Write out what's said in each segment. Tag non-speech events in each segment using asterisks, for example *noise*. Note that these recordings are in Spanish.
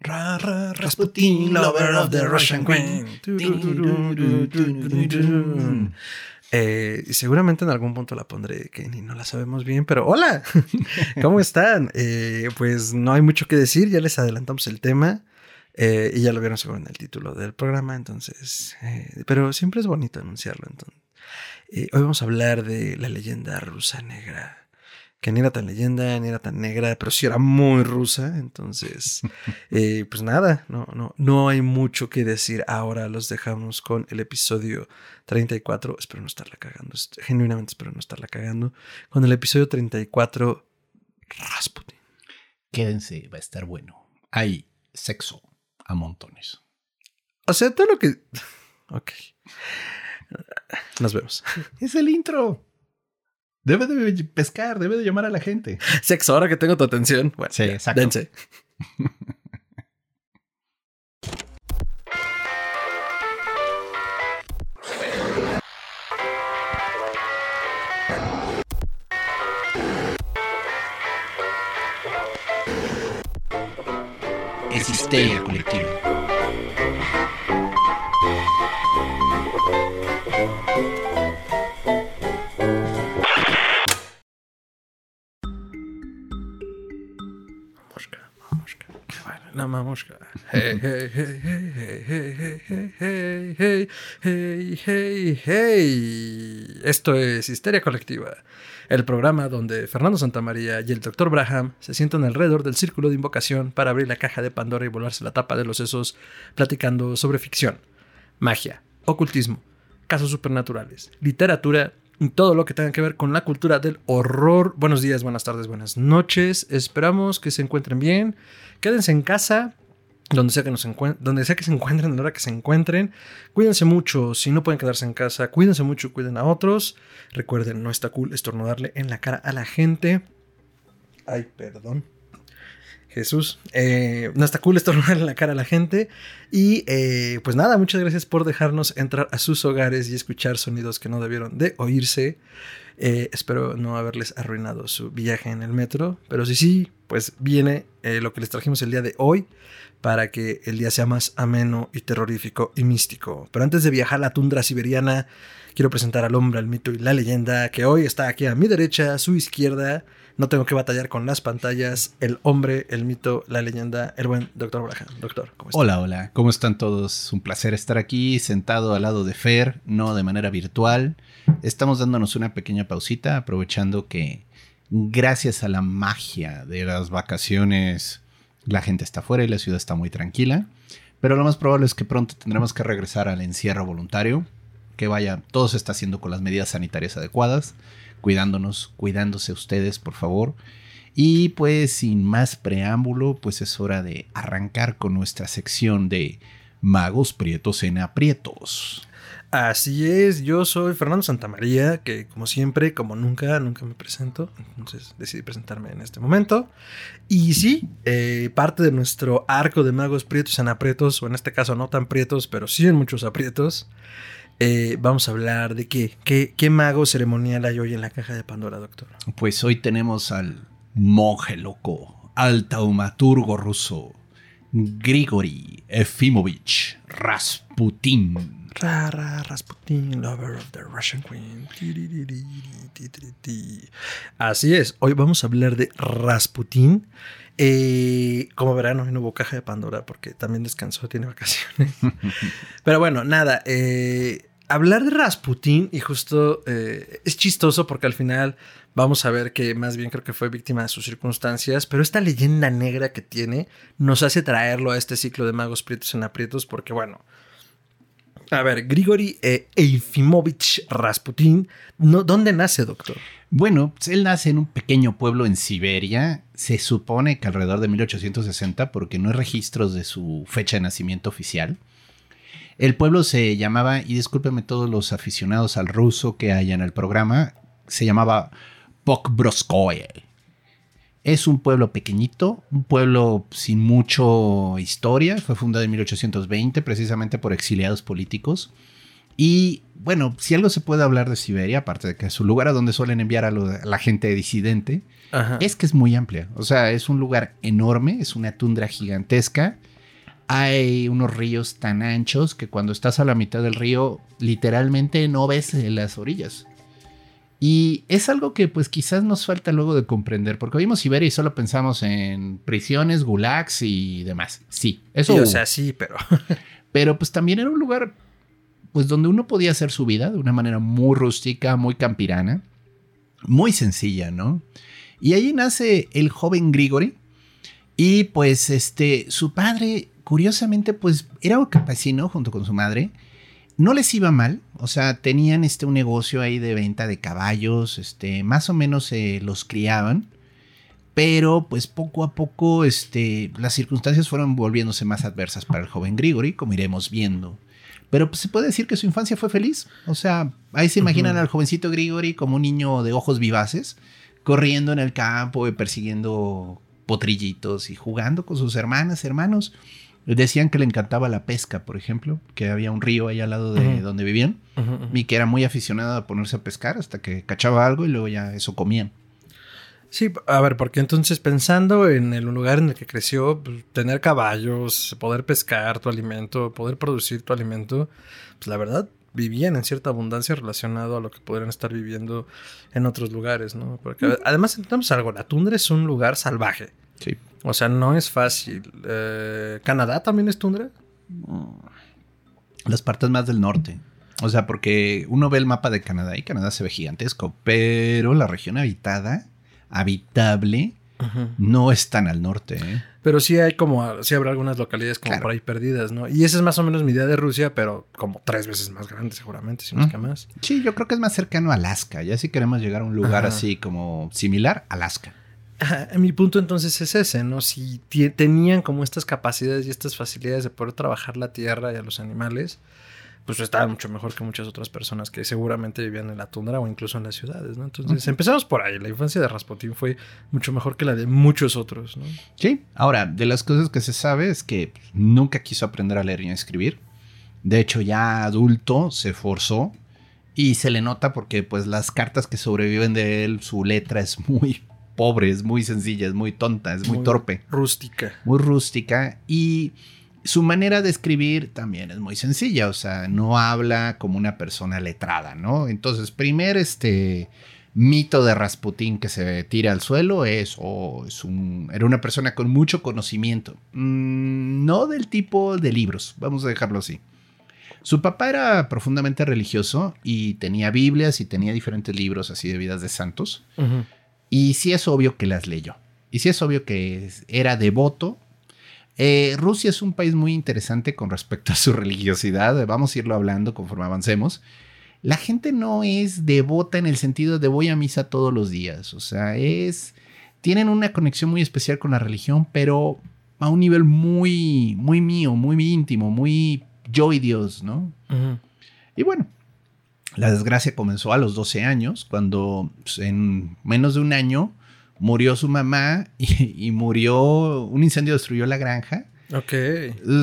Ra, ra, Rasputin, lover of the Russian queen. Eh, seguramente en algún punto la pondré, que ni no la sabemos bien, pero hola, *laughs* ¿cómo están? Eh, pues no hay mucho que decir, ya les adelantamos el tema eh, y ya lo vieron seguro en el título del programa, entonces, eh, pero siempre es bonito anunciarlo. Entonces. Hoy vamos a hablar de la leyenda rusa negra que ni era tan leyenda, ni era tan negra, pero sí era muy rusa. Entonces, *laughs* eh, pues nada, no, no, no hay mucho que decir. Ahora los dejamos con el episodio 34. Espero no estarla cagando, genuinamente espero no estarla cagando. Con el episodio 34, Rasputin. Quédense, va a estar bueno. Hay sexo a montones. O sea, todo lo que. *laughs* Ok. Nos vemos. Es el intro. Debe de pescar, debe de llamar a la gente. Sexo, ahora que tengo tu atención. Bueno, sí, exacto. Dense. Es histeria colectiva. La mamushka. Hey, hey, hey, hey, hey, hey, hey, hey, hey, hey, hey. Esto es Histeria Colectiva, el programa donde Fernando Santamaría y el Dr. Braham se sientan alrededor del círculo de invocación para abrir la caja de Pandora y volarse la tapa de los sesos platicando sobre ficción, magia, ocultismo, casos supernaturales, literatura todo lo que tenga que ver con la cultura del horror. Buenos días, buenas tardes, buenas noches. Esperamos que se encuentren bien. Quédense en casa, donde sea que, nos donde sea que se encuentren, a la hora que se encuentren. Cuídense mucho. Si no pueden quedarse en casa, cuídense mucho, cuiden a otros. Recuerden, no está cool estornudarle en la cara a la gente. Ay, perdón. Jesús. Eh, no está cool estornudar en la cara a la gente. Y eh, pues nada, muchas gracias por dejarnos entrar a sus hogares y escuchar sonidos que no debieron de oírse. Eh, espero no haberles arruinado su viaje en el metro. Pero si sí, pues viene lo que les trajimos el día de hoy para que el día sea más ameno y terrorífico y místico. Pero antes de viajar a la tundra siberiana, quiero presentar al hombre, al mito y la leyenda que hoy está aquí a mi derecha, a su izquierda no tengo que batallar con las pantallas. El hombre, el mito, la leyenda, el buen doctor Braja. Doctor, ¿cómo está? Hola, hola. ¿Cómo están todos? Un placer estar aquí sentado al lado de Fer, no de manera virtual. Estamos dándonos una pequeña pausita, aprovechando que gracias a la magia de las vacaciones, la gente está fuera y la ciudad está muy tranquila. Pero lo más probable es que pronto tendremos que regresar al encierro voluntario. Que vaya, todo se está haciendo con las medidas sanitarias adecuadas cuidándonos, cuidándose ustedes, por favor. Y pues sin más preámbulo, pues es hora de arrancar con nuestra sección de Magos Prietos en Aprietos. Así es, yo soy Fernando Santamaría, que como siempre, como nunca, nunca me presento, entonces decidí presentarme en este momento. Y sí, eh, parte de nuestro arco de magos prietos en aprietos, o en este caso no tan prietos, pero sí en muchos aprietos, eh, vamos a hablar de qué, qué, mago ceremonial hay hoy en la caja de Pandora, doctor. Pues hoy tenemos al monje loco, al taumaturgo ruso, Grigori Efimovich Rasputin. Rara Rasputin, lover of the Russian Queen. Así es, hoy vamos a hablar de Rasputin. Eh, como verán, hoy no hubo caja de Pandora porque también descansó, tiene vacaciones. *laughs* Pero bueno, nada, eh, hablar de Rasputin y justo eh, es chistoso porque al final vamos a ver que más bien creo que fue víctima de sus circunstancias, pero esta leyenda negra que tiene nos hace traerlo a este ciclo de magos prietos en aprietos porque bueno, a ver, Grigori eh, Eifimovich Rasputin, ¿dónde nace, doctor? Bueno, pues, él nace en un pequeño pueblo en Siberia, se supone que alrededor de 1860 porque no hay registros de su fecha de nacimiento oficial. El pueblo se llamaba, y discúlpeme todos los aficionados al ruso que hay en el programa, se llamaba Pokbroskoye. Es un pueblo pequeñito, un pueblo sin mucho historia, fue fundado en 1820 precisamente por exiliados políticos. Y bueno, si algo se puede hablar de Siberia, aparte de que es un lugar a donde suelen enviar a, la gente disidente, es que es muy amplia. O sea, es un lugar enorme, es una tundra gigantesca. Hay unos ríos tan anchos que cuando estás a la mitad del río, literalmente no ves las orillas. Y es algo que pues quizás nos falta luego de comprender, porque oímos Siberia y solo pensamos en prisiones, gulags y demás. Sí, eso. o sea, sí, pero... *laughs* pero pues también era un lugar pues donde uno podía hacer su vida de una manera muy rústica, muy campirana, muy sencilla, ¿no? Y ahí nace el joven Grigori y pues este su padre curiosamente pues era un campesino junto con su madre no les iba mal, o sea, tenían este un negocio ahí de venta de caballos, este, más o menos se los criaban, pero pues poco a poco este, las circunstancias fueron volviéndose más adversas para el joven Grigori, como iremos viendo. Pero pues, se puede decir que su infancia fue feliz. O sea, ahí se imaginan al jovencito Grigori como un niño de ojos vivaces, corriendo en el campo y persiguiendo potrillitos y jugando con sus hermanas, hermanos. Decían que le encantaba la pesca, por ejemplo, que había un río ahí al lado de donde vivían y que era muy aficionado a ponerse a pescar hasta que cachaba algo y luego ya eso comían. Sí, a ver, porque entonces pensando en el lugar en el que creció, pues, tener caballos, poder pescar tu alimento, poder producir tu alimento, pues la verdad vivían en cierta abundancia relacionado a lo que podrían estar viviendo en otros lugares, ¿no? Porque además entendemos algo, la tundra es un lugar salvaje. Sí. O sea, no es fácil. Eh, ¿Canadá también es tundra? Las partes más del norte. O sea, porque uno ve el mapa de Canadá y Canadá se ve gigantesco, pero la región habitada, habitable, no es tan al norte. ¿eh? Pero sí hay como, sí habrá algunas localidades como por ahí perdidas, ¿no? Y esa es más o menos mi idea de Rusia, pero como tres veces más grande seguramente, si no es que más. Sí, yo creo que es más cercano a Alaska. Ya si queremos llegar a un lugar así como similar, Alaska mi punto entonces es ese, ¿no? Si tenían como estas capacidades y estas facilidades de poder trabajar la tierra y a los animales, pues estaban mucho mejor que muchas otras personas que seguramente vivían en la tundra o incluso en las ciudades, ¿no? Entonces empezamos por ahí. La infancia de Rasputin fue mucho mejor que la de muchos otros, ¿no? Sí. Ahora, de las cosas que se sabe es que nunca quiso aprender a leer y a escribir. De hecho, ya adulto se forzó y se le nota porque pues las cartas que sobreviven de él, su letra es muy pobre, es muy sencilla, es muy tonta, es muy, torpe. Rústica. Muy rústica. Y su manera de escribir también es muy sencilla, o sea, no habla como una persona letrada, ¿no? Entonces, primer este mito de Rasputín que se tira al suelo es, oh, es un, era una persona con mucho conocimiento, mm, no del tipo de libros, vamos a dejarlo así. Su papá era profundamente religioso y tenía Biblias y tenía diferentes libros así de vidas de santos. Y sí es obvio que las leyó. Y sí es obvio que era devoto. Eh, Rusia es un país muy interesante con respecto a su *laughs* religiosidad. Vamos a irlo hablando conforme avancemos. La gente no es devota en el sentido de voy a misa todos los días. O sea, es. Tienen una conexión muy especial con la religión, pero a un nivel muy, muy mío, muy íntimo, muy yo y Dios, ¿no? Y bueno, la desgracia comenzó a los 12 años, cuando pues, en menos de un año murió su mamá y, murió, un incendio destruyó la granja. Ok.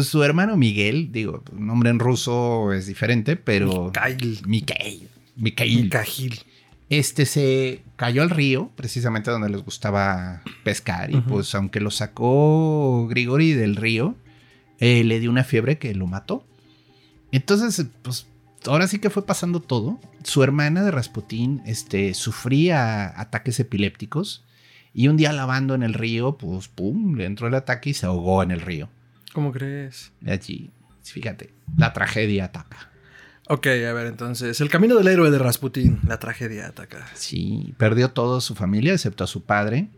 Su hermano Miguel, digo, un nombre en ruso es diferente, pero... Mikhail. Mikhail. Mikhail. Mikhail. Este se cayó al río, precisamente donde les gustaba pescar, y pues aunque lo sacó Grigori del río, eh, le dio una fiebre que lo mató. Entonces, pues ahora sí que fue pasando todo. Su hermana de Rasputín este, sufría ataques epilépticos y un día lavando en el río, pues pum, le entró el ataque y se ahogó en el río. ¿Cómo crees? allí, fíjate, la tragedia ataca. Ok, a ver, entonces, el camino del héroe de Rasputín, la tragedia ataca. Sí, perdió toda su familia, excepto a su padre.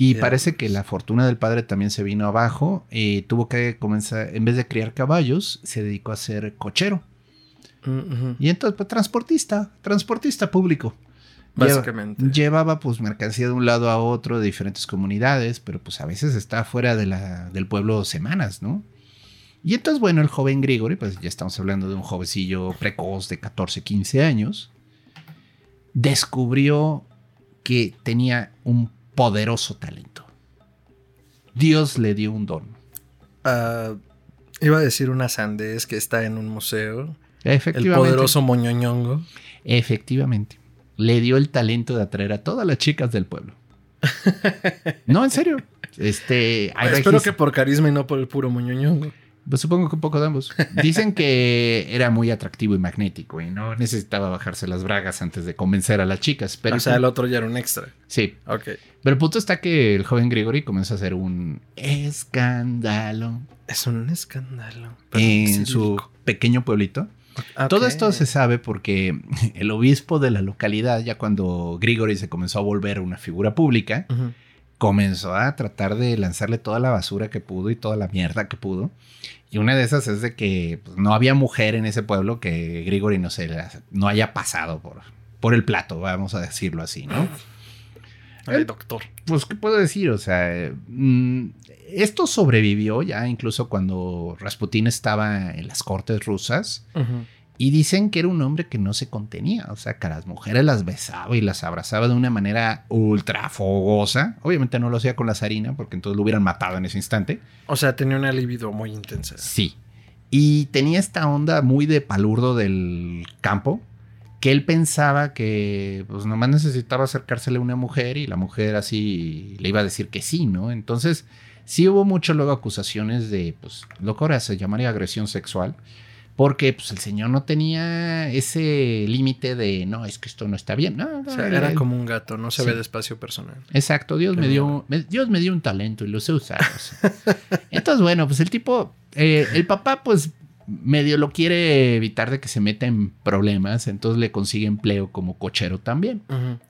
Y parece que la fortuna del padre también se vino abajo. Y tuvo que comenzar, en vez de criar caballos, se dedicó a ser cochero. Y entonces, pues transportista, transportista público. Básicamente. llevaba pues mercancía de un lado a otro de diferentes comunidades, pero pues a veces está fuera de la, del pueblo semanas, ¿no? Y entonces, bueno, el joven Grigori, pues ya estamos hablando de un jovencillo precoz de 14, 15 años, descubrió que tenía un poderoso talento. Dios le dio un don. Ah, iba a decir una sandez que está en un museo El Efectivamente. poderoso moñoñongo. Efectivamente. Le dio el talento de atraer a todas las chicas del pueblo. *laughs* no, en serio. Este, hay Espero que por carisma y no por el puro moñoñongo. Pues supongo que un poco de ambos. Dicen que era muy atractivo y magnético y no necesitaba bajarse las bragas antes de convencer a las chicas. Pero o sea, el otro ya era un extra. sí. Ok. Pero el punto está que el joven Gregory comenzó a hacer un escándalo Es un escándalo. En su pequeño pueblito. Ok. Todo esto se sabe porque *laughs* el obispo de la localidad, ya cuando Gregory se comenzó a volver una figura pública, comenzó a tratar de lanzarle toda la basura que pudo y toda la mierda que pudo. Y una de esas es de que pues, no había mujer en ese pueblo que Gregory no se la- no haya pasado por, por el plato, vamos a decirlo así, ¿no? Ay, doctor. Pues, ¿qué puedo decir? O sea, eh, mm, esto sobrevivió ya incluso cuando Rasputín estaba en las cortes rusas. Y dicen que era un hombre que no se contenía, o sea, que a las mujeres las besaba y las abrazaba de una manera ultra fogosa. Obviamente no lo hacía con la zarina, porque entonces lo hubieran matado en ese instante. O sea, tenía una libido muy intensa. Sí. Y tenía esta onda muy de palurdo del campo, que él pensaba que pues nomás necesitaba acercársele a una mujer y la mujer así le iba a decir que sí, ¿no? Entonces, sí hubo mucho luego acusaciones de, pues, lo que ahora se llamaría agresión sexual, porque pues el señor no tenía ese límite de, no, es que esto no está bien, no, no, O sea, era él- como un gato, no se Sí. ve de espacio personal. Exacto, Dios Qué me dio, me- Dios me dio un talento y lo sé usar. o sea. Entonces, bueno, pues el tipo, eh, el papá, pues medio lo quiere evitar de que se meta en problemas, entonces le consigue empleo como cochero también.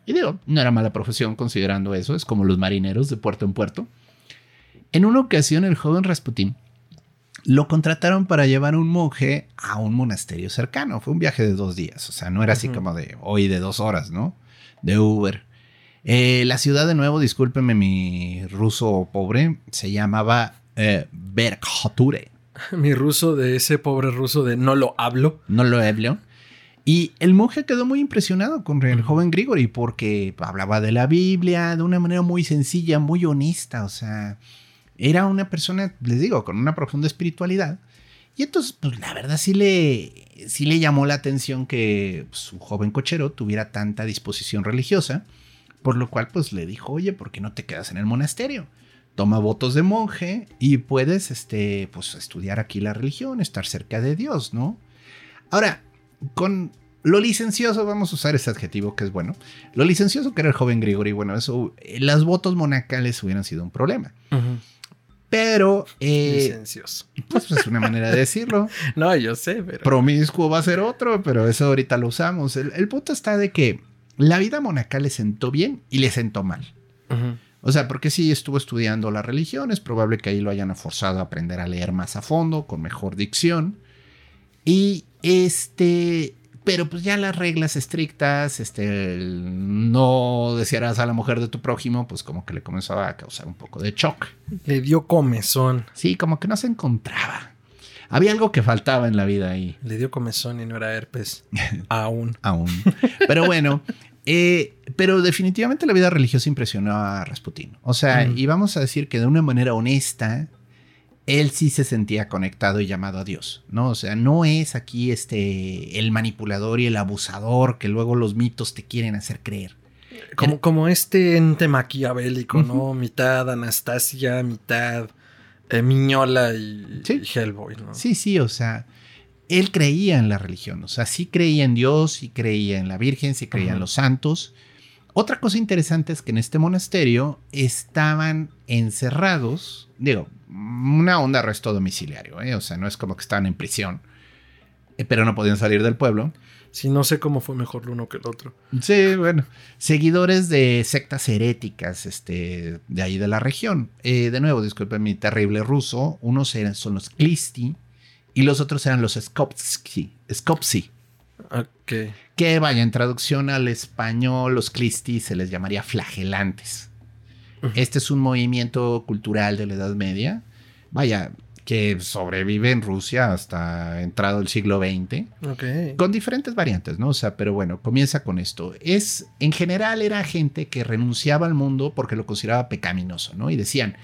Y digo, no era mala profesión considerando eso, es como los marineros de puerto en puerto. En una ocasión, el joven Rasputín lo contrataron para llevar a un monje a un monasterio cercano. Fue un viaje de dos días, o sea, no era así como de hoy de dos horas, ¿no? De Uber. Eh, la ciudad, de nuevo, discúlpeme mi ruso pobre, se llamaba eh. *laughs* Mi ruso de ese pobre ruso de no lo hablo. no lo hablo. Y el monje quedó muy impresionado con el joven Grigori porque hablaba de la Biblia de una manera muy sencilla, muy honesta. O sea, era una persona, les digo, con una profunda espiritualidad. Y entonces, pues la verdad sí le, sí le llamó la atención que un joven cochero tuviera tanta disposición religiosa. Por lo cual, pues le dijo, oye, ¿por qué no te quedas en el monasterio? Toma votos de monje y puedes, este, pues, estudiar aquí la religión, estar cerca de Dios, ¿no? Ahora, con lo licencioso, vamos a usar ese adjetivo que es bueno. Lo licencioso que era el joven Grigori, bueno, eso, eh, las votos monacales hubieran sido un problema. Pero, eh, Licencioso. pues es una manera de decirlo. *laughs* No, yo sé, pero. Promiscuo va a ser otro, pero eso ahorita lo usamos. El, el punto está de que la vida monacal le sentó bien y le sentó mal. Ujú. O sea, porque si estuvo estudiando la religión, es probable que ahí lo hayan forzado a aprender a leer más a fondo, con mejor dicción. Y este, pero pues ya las reglas estrictas, este, el no desearás a la mujer de tu prójimo, pues como que le comenzó a causar un poco de shock. Le dio comezón. Sí, como que no se encontraba. Había algo que faltaba en la vida ahí. Le dio comezón y no era herpes. *laughs* Aún. aún. Pero bueno, eh, pero definitivamente la vida religiosa impresionó a Rasputín. O sea, Mm. y vamos a decir que de una manera honesta, él sí se sentía conectado y llamado a Dios, ¿no? O sea, no es aquí este el manipulador y el abusador que luego los mitos te quieren hacer creer. Como, como este ente maquiavélico, ¿no? Mitad Anastasia, mitad eh, Miñola y, Sí. y Hellboy, ¿no? Sí, sí, o sea, él creía en la religión, o sea, sí creía en Dios, sí creía en la Virgen, sí creía en los santos. Otra cosa interesante es que en este monasterio estaban encerrados, digo, una onda arresto domiciliario, ¿eh? o sea, no es como que estaban en prisión, eh, pero no podían salir del pueblo. Sí, no sé cómo fue mejor el uno que el otro. Sí, bueno. Seguidores de sectas heréticas este, de ahí de la región. Eh, de nuevo, disculpen mi terrible ruso. Unos eran, son los Klisti y los otros eran los Skopsky. Skopsi. Ok. Que vaya, en traducción al español, los Klisti se les llamaría flagelantes. Este es un movimiento cultural de la Edad Media. Vaya, que sobrevive en Rusia hasta entrado el siglo XX Ok. con diferentes variantes, ¿no? O sea, pero bueno, comienza con esto. Es, en general, era gente que renunciaba al mundo porque lo consideraba pecaminoso, ¿no? Y decían,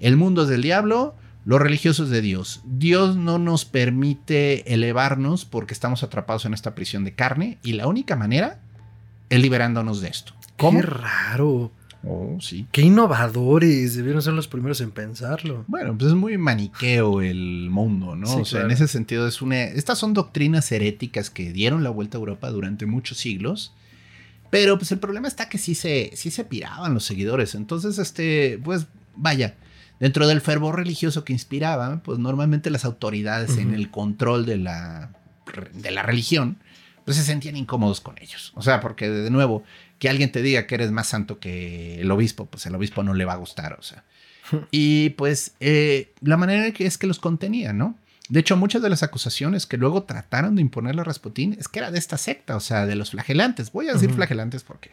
el mundo es del diablo, Los religiosos de Dios. Dios no nos permite elevarnos porque estamos atrapados en esta prisión de carne y la única manera es liberándonos de esto. ¿Cómo? Qué raro. Oh, sí. Qué innovadores, debieron ser los primeros en pensarlo. Bueno, pues es muy maniqueo el mundo, ¿no? Sí, o sea, claro. en ese sentido es una... Estas son doctrinas heréticas que dieron la vuelta a Europa durante muchos siglos. Pero pues el problema está que sí se, sí se piraban los seguidores. Entonces, este, pues vaya, dentro del fervor religioso que inspiraba, pues normalmente las autoridades en el control de la, de la religión, pues se sentían incómodos con ellos. O sea, porque de nuevo, que alguien te diga que eres más santo que el obispo, pues el obispo no le va a gustar, o sea. *laughs* Y pues eh, la manera que es que los contenía, ¿no? De hecho, muchas de las acusaciones que luego trataron de imponerle a Rasputín es que era de esta secta, o sea, de los flagelantes. Voy a decir flagelantes porque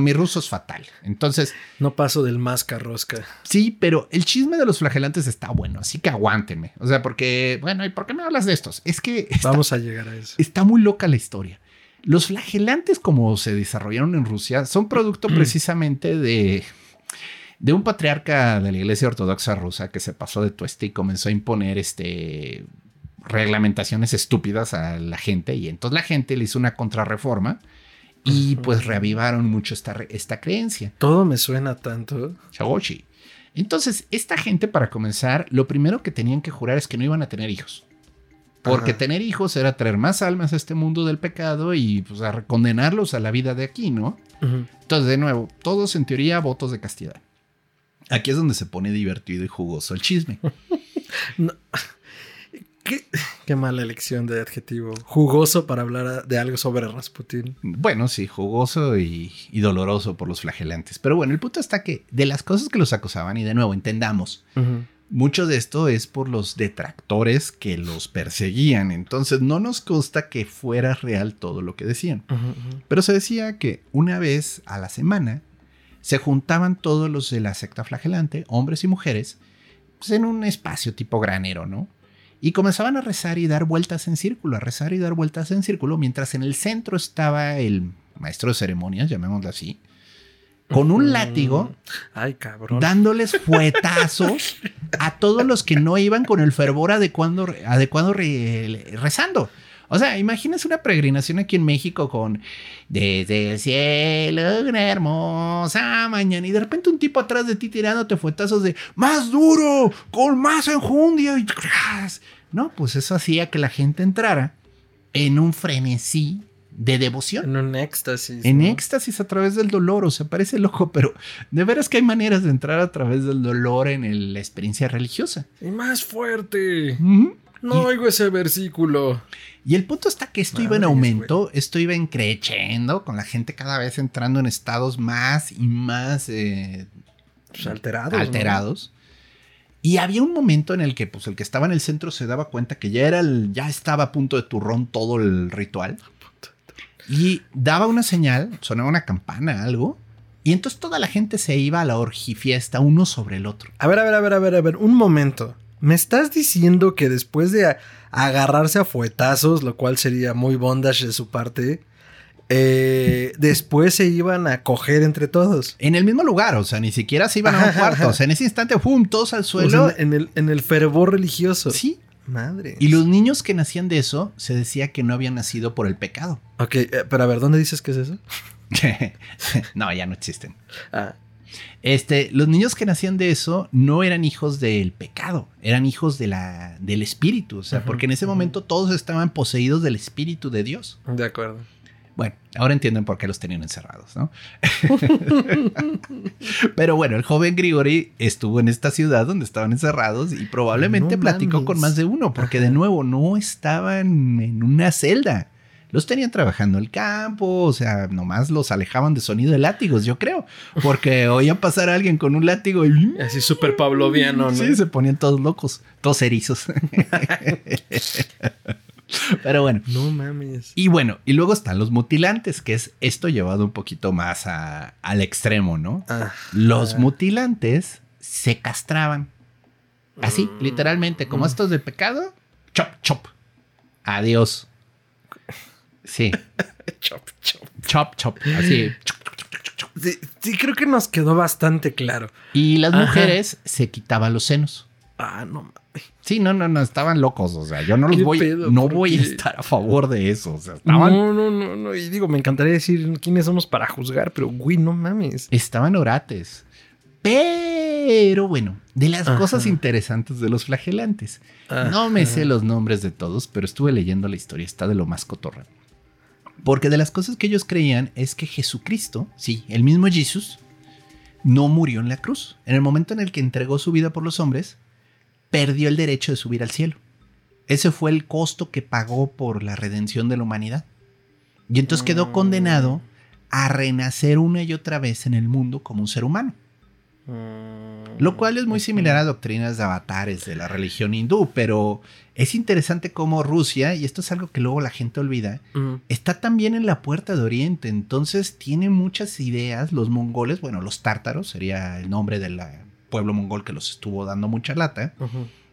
mi ruso es fatal. Entonces, No paso del más carrosca. sí, pero el chisme de los flagelantes está bueno, así que aguántenme. O sea, porque, bueno, ¿y por qué me hablas de estos? Es que está, Vamos a llegar a eso. está muy loca la historia. Los flagelantes, como se desarrollaron en Rusia, son producto *clears throat* precisamente de, de un patriarca de la Iglesia Ortodoxa rusa que se pasó de tueste y comenzó a imponer este reglamentaciones estúpidas a la gente y entonces la gente le hizo una contrarreforma y pues reavivaron mucho esta, esta creencia. Todo me suena tanto. Shagoshi. Entonces, esta gente para comenzar, lo primero que tenían que jurar es que no iban a tener hijos. Porque Ajá. tener hijos era traer más almas a este mundo del pecado y pues a condenarlos a la vida de aquí, ¿no? Entonces, de nuevo, todos en teoría votos de castidad. Aquí es donde se pone divertido y jugoso el chisme. *laughs* ¿Qué, qué mala elección de adjetivo. Jugoso para hablar de algo sobre Rasputín. Bueno, sí, jugoso y, y doloroso por los flagelantes. Pero bueno, el punto está que de las cosas que los acusaban, y de nuevo, entendamos, mucho de esto es por los detractores que los perseguían. Entonces no nos consta que fuera real todo lo que decían. Pero se decía que una vez a la semana se juntaban todos los de la secta flagelante, hombres y mujeres, pues en un espacio tipo granero, ¿no? Y comenzaban a rezar y dar vueltas en círculo, a rezar y dar vueltas en círculo, mientras en el centro estaba el maestro de ceremonias, llamémoslo así, con un látigo Ay, cabrón. dándoles *laughs* fuetazos a todos los que no iban con el fervor adecuado, adecuado re- rezando. O sea, imagínense una peregrinación aquí en México con desde el cielo una hermosa mañana y de repente un tipo atrás de ti tirándote fuetazos de más duro, con más enjundia y no, pues eso hacía que la gente entrara en un frenesí de devoción En un éxtasis. en ¿no? éxtasis a través del dolor, o sea, parece loco, pero de veras que hay maneras de entrar a través del dolor en el- la experiencia religiosa. Y más fuerte. No oigo ese versículo. Y el punto está que esto iba en aumento, esto iba en creciendo, con la gente cada vez entrando en estados más y más eh, Pues alterados. ¿no? alterados. Y había un momento en el que pues, el que estaba en el centro se daba cuenta que ya, era el, ya estaba a punto de turrón todo el ritual. Y daba una señal, sonaba una campana, algo. Y entonces toda la gente se iba a la orgifiesta uno sobre el otro. A ver, a ver, a ver, a ver, a ver, un momento. ¿Me estás diciendo que después de a- agarrarse a fuetazos, lo cual sería muy bondage de su parte, eh, después se iban a coger entre todos? En el mismo lugar, o sea, ni siquiera se iban a un cuarto. ajá. O sea, en ese instante, ¡pum! Todos al O suelo. sea, en, el, en el fervor religioso. sí. Madre. Y los niños que nacían de eso, se decía que no habían nacido por el pecado. Ok, eh, pero a ver, ¿dónde dices que es eso? *laughs* no, ya no existen. Ah, Este, los niños que nacían de eso no eran hijos del pecado, eran hijos de la, del espíritu. O sea, porque en ese momento todos estaban poseídos del espíritu de Dios. de acuerdo. Bueno, ahora entienden por qué los tenían encerrados, ¿no? *laughs* Pero bueno, el joven Grigori estuvo en esta ciudad donde estaban encerrados y probablemente No platicó mames. con más de uno, porque de nuevo no estaban en una celda. Los tenían trabajando el campo, o sea, nomás los alejaban de sonido de látigos, yo creo. Porque *laughs* oían pasar a alguien con un látigo y... Así súper pavloviano, ¿no? Sí, se ponían todos locos, todos erizos. *laughs* Pero bueno, No mames. y bueno, y luego están los mutilantes, que es esto llevado un poquito más a- al extremo, ¿no? Los mutilantes se castraban. Así, Mm. literalmente, como Mm. estos de pecado, chop, chop. Adiós. Sí, *laughs* Chop, chop. chop, chop. Así. Sí, sí, creo que nos quedó bastante claro. Y las Ajá. mujeres se quitaban los senos. Ah, no mames. Sí, no, no, no, estaban locos. O sea, yo no los ¿Qué voy, pedo? no ¿Por voy a estar a favor de eso. O sea, estaban, No, no, no, no. Y digo, me encantaría decir quiénes somos para juzgar, pero güey, no mames. estaban orates. Pero bueno, de las Ajá. cosas interesantes de los flagelantes. No me sé los nombres de todos, pero estuve leyendo la historia, está de lo más cotorra. Porque de las cosas que ellos creían es que Jesucristo, sí, el mismo Jesús, no murió en la cruz. En el momento en el que entregó su vida por los hombres, perdió el derecho de subir al cielo. Ese fue el costo que pagó por la redención de la humanidad. Y entonces quedó Mm. condenado a renacer una y otra vez en el mundo como un ser humano. Mm, Lo cual es muy similar a doctrinas de avatares de la religión hindú, pero es interesante cómo Rusia, y esto es algo que luego la gente olvida, Mm. está también en la puerta de Oriente, entonces tiene muchas ideas, los mongoles, bueno, los tártaros sería el nombre del pueblo mongol que los estuvo dando mucha lata,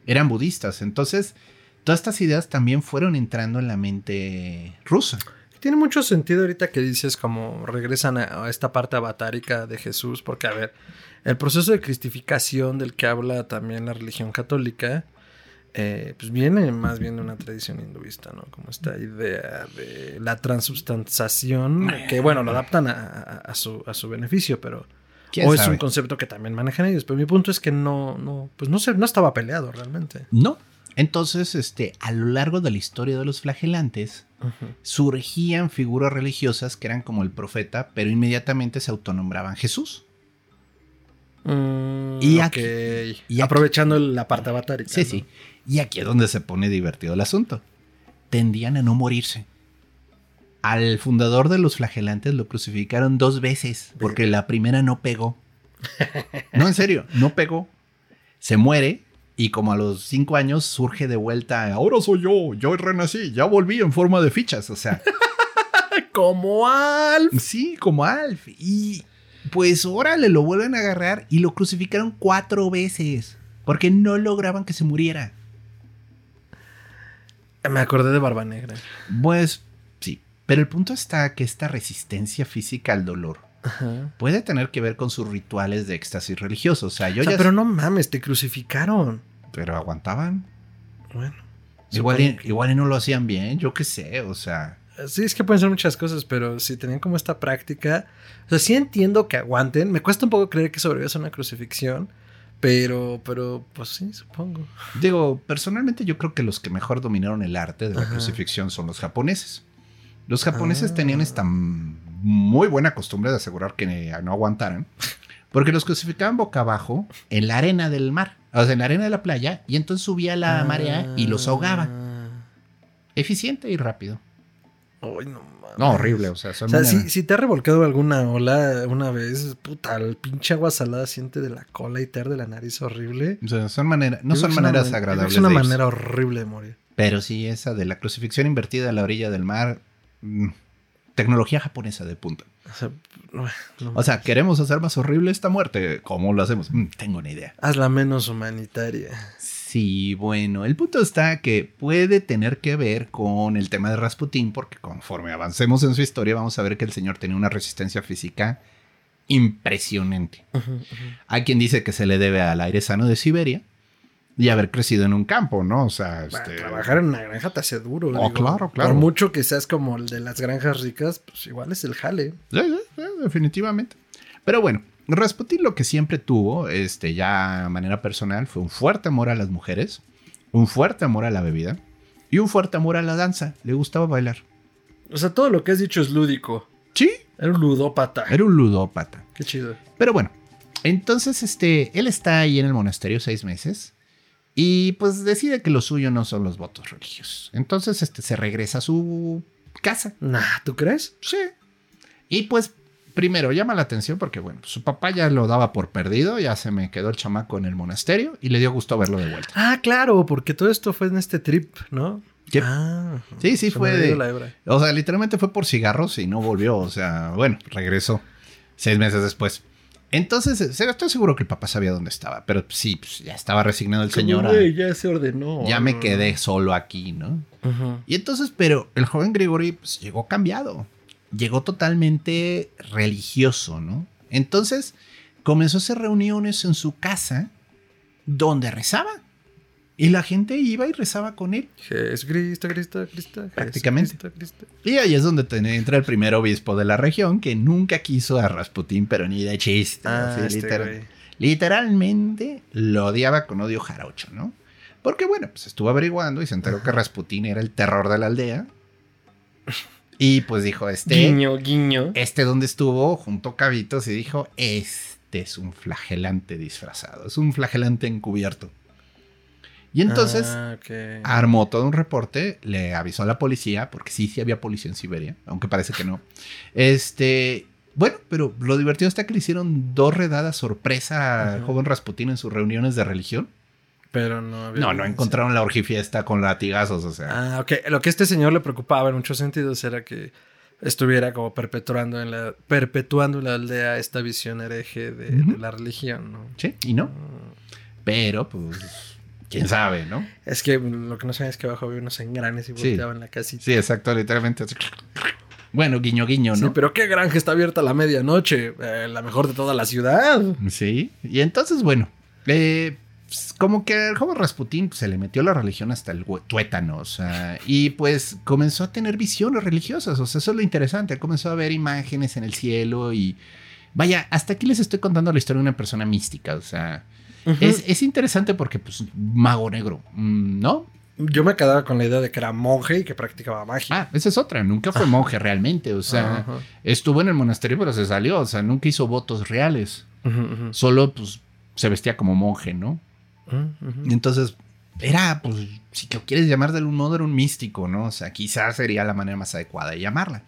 eran budistas, entonces todas estas ideas también fueron entrando en la mente rusa. Tiene mucho sentido ahorita que dices como regresan a, a esta parte avatárica de Jesús, porque a ver, el proceso de cristificación del que habla también la religión católica, eh, pues viene más bien de una tradición hinduista, ¿no? Como esta idea de la transubstanciación, que bueno, lo adaptan a, a- a su, a su beneficio, pero... ¿Quién O es sabe? un concepto que también manejan ellos, pero mi punto es que no, no, pues no, se, no estaba peleado realmente. No. Entonces, este, a lo largo de la historia de los flagelantes, surgían figuras religiosas que eran como el profeta, pero inmediatamente se autonombraban Jesús. Mm, Y aquí- y aquí- Aprovechando la parte avatárica. Sí, ¿no? sí. Y aquí es donde se pone divertido el asunto. Tendían a no morirse. Al fundador de los flagelantes lo crucificaron dos veces porque la primera no pegó. No, en serio, no pegó. Se muere y como a los cinco años surge de vuelta. Ahora soy yo, yo renací, ya volví en forma de fichas. O sea, *laughs* Como Alf. Sí, como Alf. Y pues órale, lo vuelven a agarrar y lo crucificaron cuatro veces. Porque no lograban que se muriera. Me acordé de Barba Negra. Pues sí. Pero el punto está que esta resistencia física al dolor Ajá. puede tener que ver con sus rituales de éxtasis religioso. O sea, yo O sea, ya. pero no mames, te crucificaron. pero aguantaban. Bueno. Igual y, que- igual y no lo hacían bien, yo qué sé. O sea, Sí, es que pueden ser muchas cosas, pero si tenían como esta práctica. O sea, sí entiendo que aguanten. Me cuesta un poco creer que sobrevivas a una crucifixión. Pero, pero, pues sí, supongo. Digo, personalmente yo creo que los que mejor dominaron el arte de la Ajá. crucifixión son los japoneses. Los japoneses Ah. tenían esta muy buena costumbre de asegurar que no aguantaran, porque los crucificaban boca abajo en la arena del mar, o sea, en la arena de la playa, y entonces subía la marea y los ahogaba. Eficiente y rápido. Ay, no mames. No, horrible, o sea, son O sea, si, si te ha revolcado alguna ola una vez, puta, el pinche agua salada siente de la cola y te arde la nariz horrible. o sea, son manera- no son una maneras agradables. Es una de irse. manera horrible de morir. Pero sí, esa de la crucifixión invertida a la orilla del mar, mm, tecnología japonesa de punta. O sea, no, no O sea, mames. queremos hacer más horrible esta muerte. ¿Cómo lo hacemos? Mm, tengo una idea. hazla menos humanitaria. Sí, bueno, el punto está que puede tener que ver con el tema de Rasputín, porque conforme avancemos en su historia, vamos a ver que el señor tenía una resistencia física impresionante. Hay quien dice que se le debe al aire sano de Siberia y haber crecido en un campo, ¿no? O sea, este, Trabajar en una granja te hace duro. Oh, claro, claro. Por mucho que seas como el de las granjas ricas, pues igual es el jale. Sí, sí, sí, definitivamente. Pero bueno, Rasputín lo que siempre tuvo, este, ya a manera personal, fue un fuerte amor a las mujeres, un fuerte amor a la bebida y un fuerte amor a la danza. Le gustaba bailar. O sea, todo lo que has dicho es lúdico. Sí, Era un ludópata. era un ludópata. Qué chido. Pero bueno, entonces este, él está ahí en el monasterio seis meses y pues decide que lo suyo no son los votos religiosos. Entonces este, se regresa a su casa. Nah, ¿tú crees? Sí. Y pues primero llama la atención porque bueno, su papá ya lo daba por perdido, ya se me quedó el chamaco en el monasterio y le dio gusto verlo de vuelta. Ah, claro, porque todo esto fue en este trip, ¿no? Yep. Ah, Sí, sí, se fue de- la hebra. O sea, literalmente fue por cigarros y no volvió. O sea, bueno, regresó seis meses después. Entonces, eh, estoy seguro que el papá sabía dónde estaba, pero sí, pues, ya estaba resignado el señor. a- ya se ordenó. ya me quedé solo aquí, ¿no? Y entonces, pero el joven Grigori pues, llegó cambiado. Llegó totalmente religioso, ¿no? Entonces, comenzó a hacer reuniones en su casa donde rezaba. Y la gente iba y rezaba con él. Jesucristo, Cristo, Cristo. Prácticamente. Jesucristo, Cristo. Y ahí es donde entra el primer obispo de la región que nunca quiso a Rasputín, pero ni de chiste. Ah, así, este literal- literalmente lo odiaba con odio jarocho, ¿no? Porque bueno, pues estuvo averiguando y se enteró que Rasputín era el terror de la aldea. Y pues dijo, este, Guiño, guiño. este donde estuvo, juntó cabitos y dijo, este es un flagelante disfrazado, es un flagelante encubierto. Y entonces Ah, armó todo un reporte, le avisó a la policía, porque sí, sí había policía en Siberia, aunque parece que no. Este, bueno, pero lo divertido está que le hicieron dos redadas sorpresa al joven Rasputín en sus reuniones de religión. Pero no había. No, no encontraron la orgifiesta con latigazos, o sea. Ah, ok. Lo que este señor le preocupaba en muchos sentidos era que estuviera como perpetuando en la, perpetuando en la aldea esta visión hereje de, la religión, ¿no? Sí, y no. Pero, pues, quién sabe, ¿no? Es que lo que no saben es que abajo había unos engranes y Sí. volteaban la casita. Sí, exacto, literalmente. Bueno, guiño, guiño, Sí, ¿no? pero qué granja está abierta a la medianoche, Eh, la mejor de toda la ciudad. Sí, y entonces, bueno, eh, pues, como que al joven Rasputín pues, se le metió la religión hasta el tuétano, o sea, y pues comenzó a tener visiones religiosas, o sea, eso es lo interesante, comenzó a ver imágenes en el cielo y vaya, hasta aquí les estoy contando la historia de una persona mística, o sea, es, es interesante porque pues mago negro, mm, ¿no? Yo me quedaba con la idea de que era monje y que practicaba magia. Ah, esa es otra, nunca fue monje realmente, o sea, estuvo en el monasterio pero se salió, o sea, nunca hizo votos reales, solo pues se vestía como monje, ¿no? Entonces era, pues, si lo quieres llamar de algún modo, era un místico, ¿no? O sea, quizás sería la manera más adecuada de llamarla.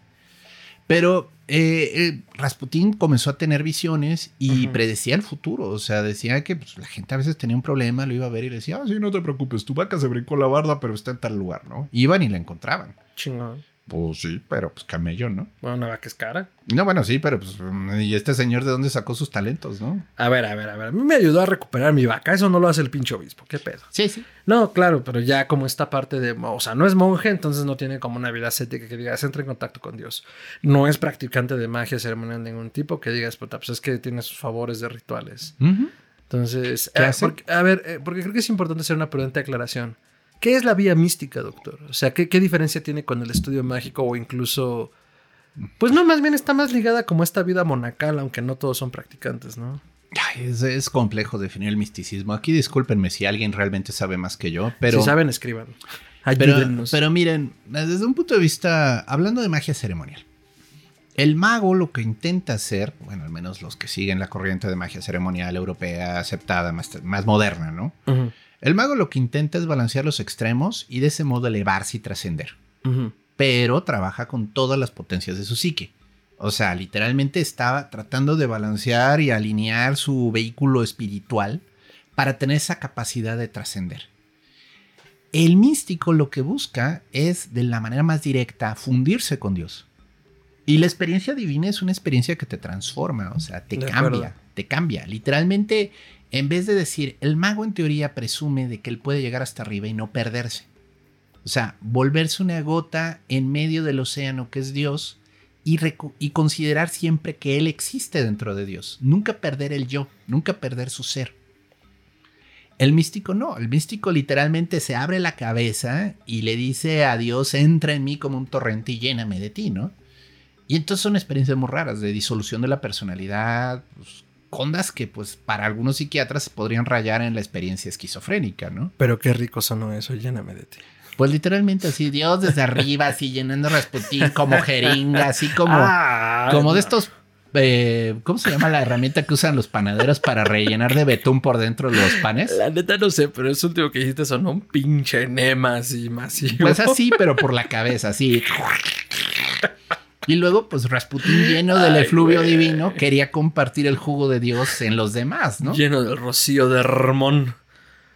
Pero eh, eh, Rasputín comenzó a tener visiones y predecía el futuro. O sea, decía que pues, la gente a veces tenía un problema, lo iba a ver y le decía, ah, sí, no te preocupes, tu vaca se brincó la barda, pero está en tal lugar, ¿no? Iban y la encontraban. Chingón. Pues sí, pero pues camello, ¿no? Bueno, una vaca es cara. No, bueno, sí, pero pues, ¿y este señor de dónde sacó sus talentos, no? A ver, a ver, a ver. A mí me ayudó a recuperar mi vaca. Eso no lo hace el pinche obispo. ¿Qué pedo? Sí, sí. No, claro, pero ya como esta parte de, o sea, no es monje, entonces no tiene como una vida ascética que digas, entra en contacto con Dios. No es practicante de magia ceremonial de ningún tipo que digas, puta, pues es que tiene sus favores de rituales. Entonces, ¿Qué eh, hace? porque- a ver, eh, porque creo que es importante hacer una prudente aclaración. ¿Qué es la vía mística, doctor? O sea, ¿qué, qué diferencia tiene con el estudio mágico o incluso... Pues no, más bien está más ligada como esta vida monacal, aunque no todos son practicantes, ¿no? Ay, es, es complejo definir el misticismo. Aquí discúlpenme si alguien realmente sabe más que yo, pero... si saben, escriban. Pero, Ayúdennos. pero miren, desde un punto de vista, hablando de magia ceremonial, el mago lo que intenta hacer, bueno, al menos los que siguen la corriente de magia ceremonial europea aceptada, más, más moderna, ¿no? Ujú, El mago lo que intenta es balancear los extremos y de ese modo elevarse y trascender, pero trabaja con todas las potencias de su psique. O sea, literalmente estaba tratando de balancear y alinear su vehículo espiritual para tener esa capacidad de trascender. El místico lo que busca es, de la manera más directa, fundirse con Dios. Y la experiencia divina es una experiencia que te transforma, o sea, te De cambia, acuerdo. te cambia. Literalmente, en vez de decir, el mago en teoría presume de que él puede llegar hasta arriba y no perderse. O sea, volverse una gota en medio del océano que es Dios y, y considerar siempre que Él existe dentro de Dios. Nunca perder el yo, nunca perder su ser. El místico no, el místico literalmente se abre la cabeza y le dice a Dios, entra en mí como un torrente y lléname de ti, ¿no? Y entonces son experiencias muy raras de disolución de la personalidad, pues, ondas que pues para algunos psiquiatras podrían rayar en la experiencia esquizofrénica, ¿no? Pero qué rico sonó eso, lléname de ti. Pues literalmente así, Dios desde arriba, así llenando Rasputín como jeringa, así como, Ah, como de estos, eh, ¿cómo se llama la herramienta que usan los panaderos para rellenar de betún por dentro los panes? La neta no sé, pero eso último que dijiste sonó un pinche enema así masivo. Pues así, pero por la cabeza, así. Y luego, pues Rasputín, lleno del Ay, efluvio divino, quería compartir el jugo de Dios en los demás, ¿no? Lleno del rocío de Hermón.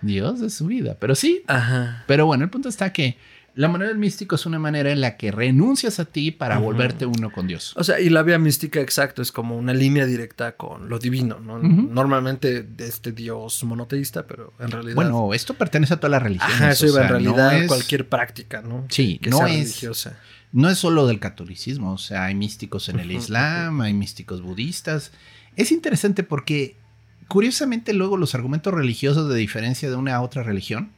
Dios de su vida. Pero sí, Ajá. Pero bueno, el punto está que la manera del místico es una manera en la que renuncias a ti para volverte uno con Dios. O sea, y la vía mística, exacto, es como una línea directa con lo divino, ¿no? Normalmente de este dios monoteísta, pero en realidad. Bueno, esto pertenece a todas las religiones. Ajá, eso o iba en sea, no realidad es- cualquier práctica, ¿no? Sí, que no sea es- religiosa. No es solo del catolicismo, o sea, hay místicos en el Islam, hay místicos budistas. Es interesante porque, curiosamente, luego los argumentos religiosos de diferencia de una a otra religión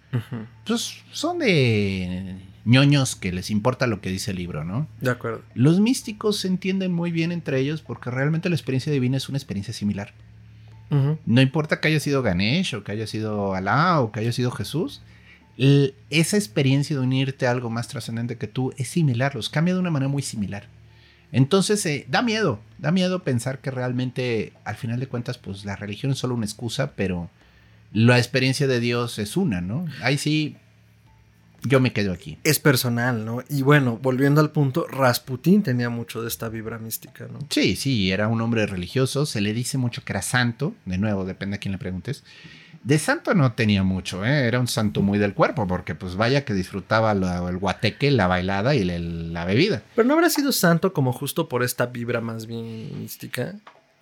pues son de ñoños que les importa lo que dice el libro, ¿no? De acuerdo. Los místicos se entienden muy bien entre ellos porque realmente la experiencia divina es una experiencia similar. No importa que haya sido Ganesh o que haya sido Alá o que haya sido Jesús, esa experiencia de unirte a algo más trascendente que tú es similar, los cambia de una manera muy similar. Entonces, eh, da miedo, da miedo pensar que realmente, al final de cuentas, pues la religión es solo una excusa, pero la experiencia de Dios es una, ¿no? Ahí sí, yo me quedo aquí. Es personal, ¿no? Y bueno, volviendo al punto, Rasputín tenía mucho de esta vibra mística, ¿no? Sí, sí, era un hombre religioso, se le dice mucho que era santo, de nuevo, depende a quién le preguntes. De santo no tenía mucho, ¿eh? era un santo muy del cuerpo, porque pues vaya que disfrutaba el guateque, la bailada y la bebida. Pero no habrá sido santo como justo por esta vibra más bien mística.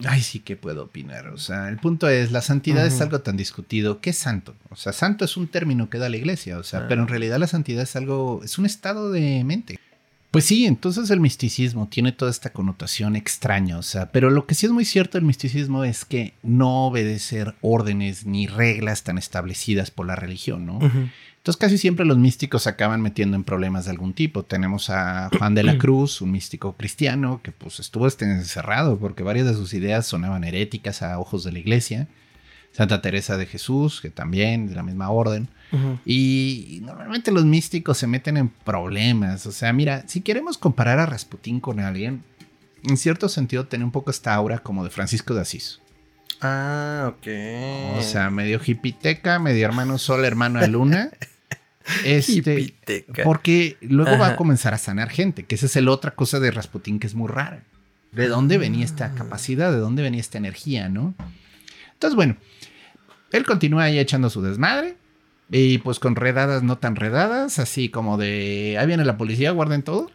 Ay, sí que puedo opinar. O sea, el punto es, la santidad es algo tan discutido. ¿Qué es santo? O sea, santo es un término que da la iglesia, o sea, ah. pero en realidad la santidad es algo, es un estado de mente. Pues sí, entonces el misticismo tiene toda esta connotación extraña, o sea, pero lo que sí es muy cierto del misticismo es que no obedecer órdenes ni reglas tan establecidas por la religión, ¿no? Entonces casi siempre los místicos acaban metiendo en problemas de algún tipo. Tenemos a Juan de la *clears throat* Cruz, un místico cristiano, que pues estuvo este encerrado porque varias de sus ideas sonaban heréticas a ojos de la iglesia. Santa Teresa de Jesús, que también de la misma orden. y, normalmente los místicos se meten en problemas. O sea, mira, si queremos comparar a Rasputín con alguien, en cierto sentido tiene un poco esta aura como de Francisco de Asís. Ah, ok. O sea, medio hipiteca, medio hermano sol, hermano a luna. *laughs* Este, porque luego va a comenzar a sanar gente, que esa es la otra cosa de Rasputín que es muy rara. ¿De dónde venía esta ah. capacidad? ¿De dónde venía esta energía, no? Entonces, bueno, él continúa ahí echando su desmadre. Y pues con redadas no tan redadas, así como de ahí viene la policía, guarden todo.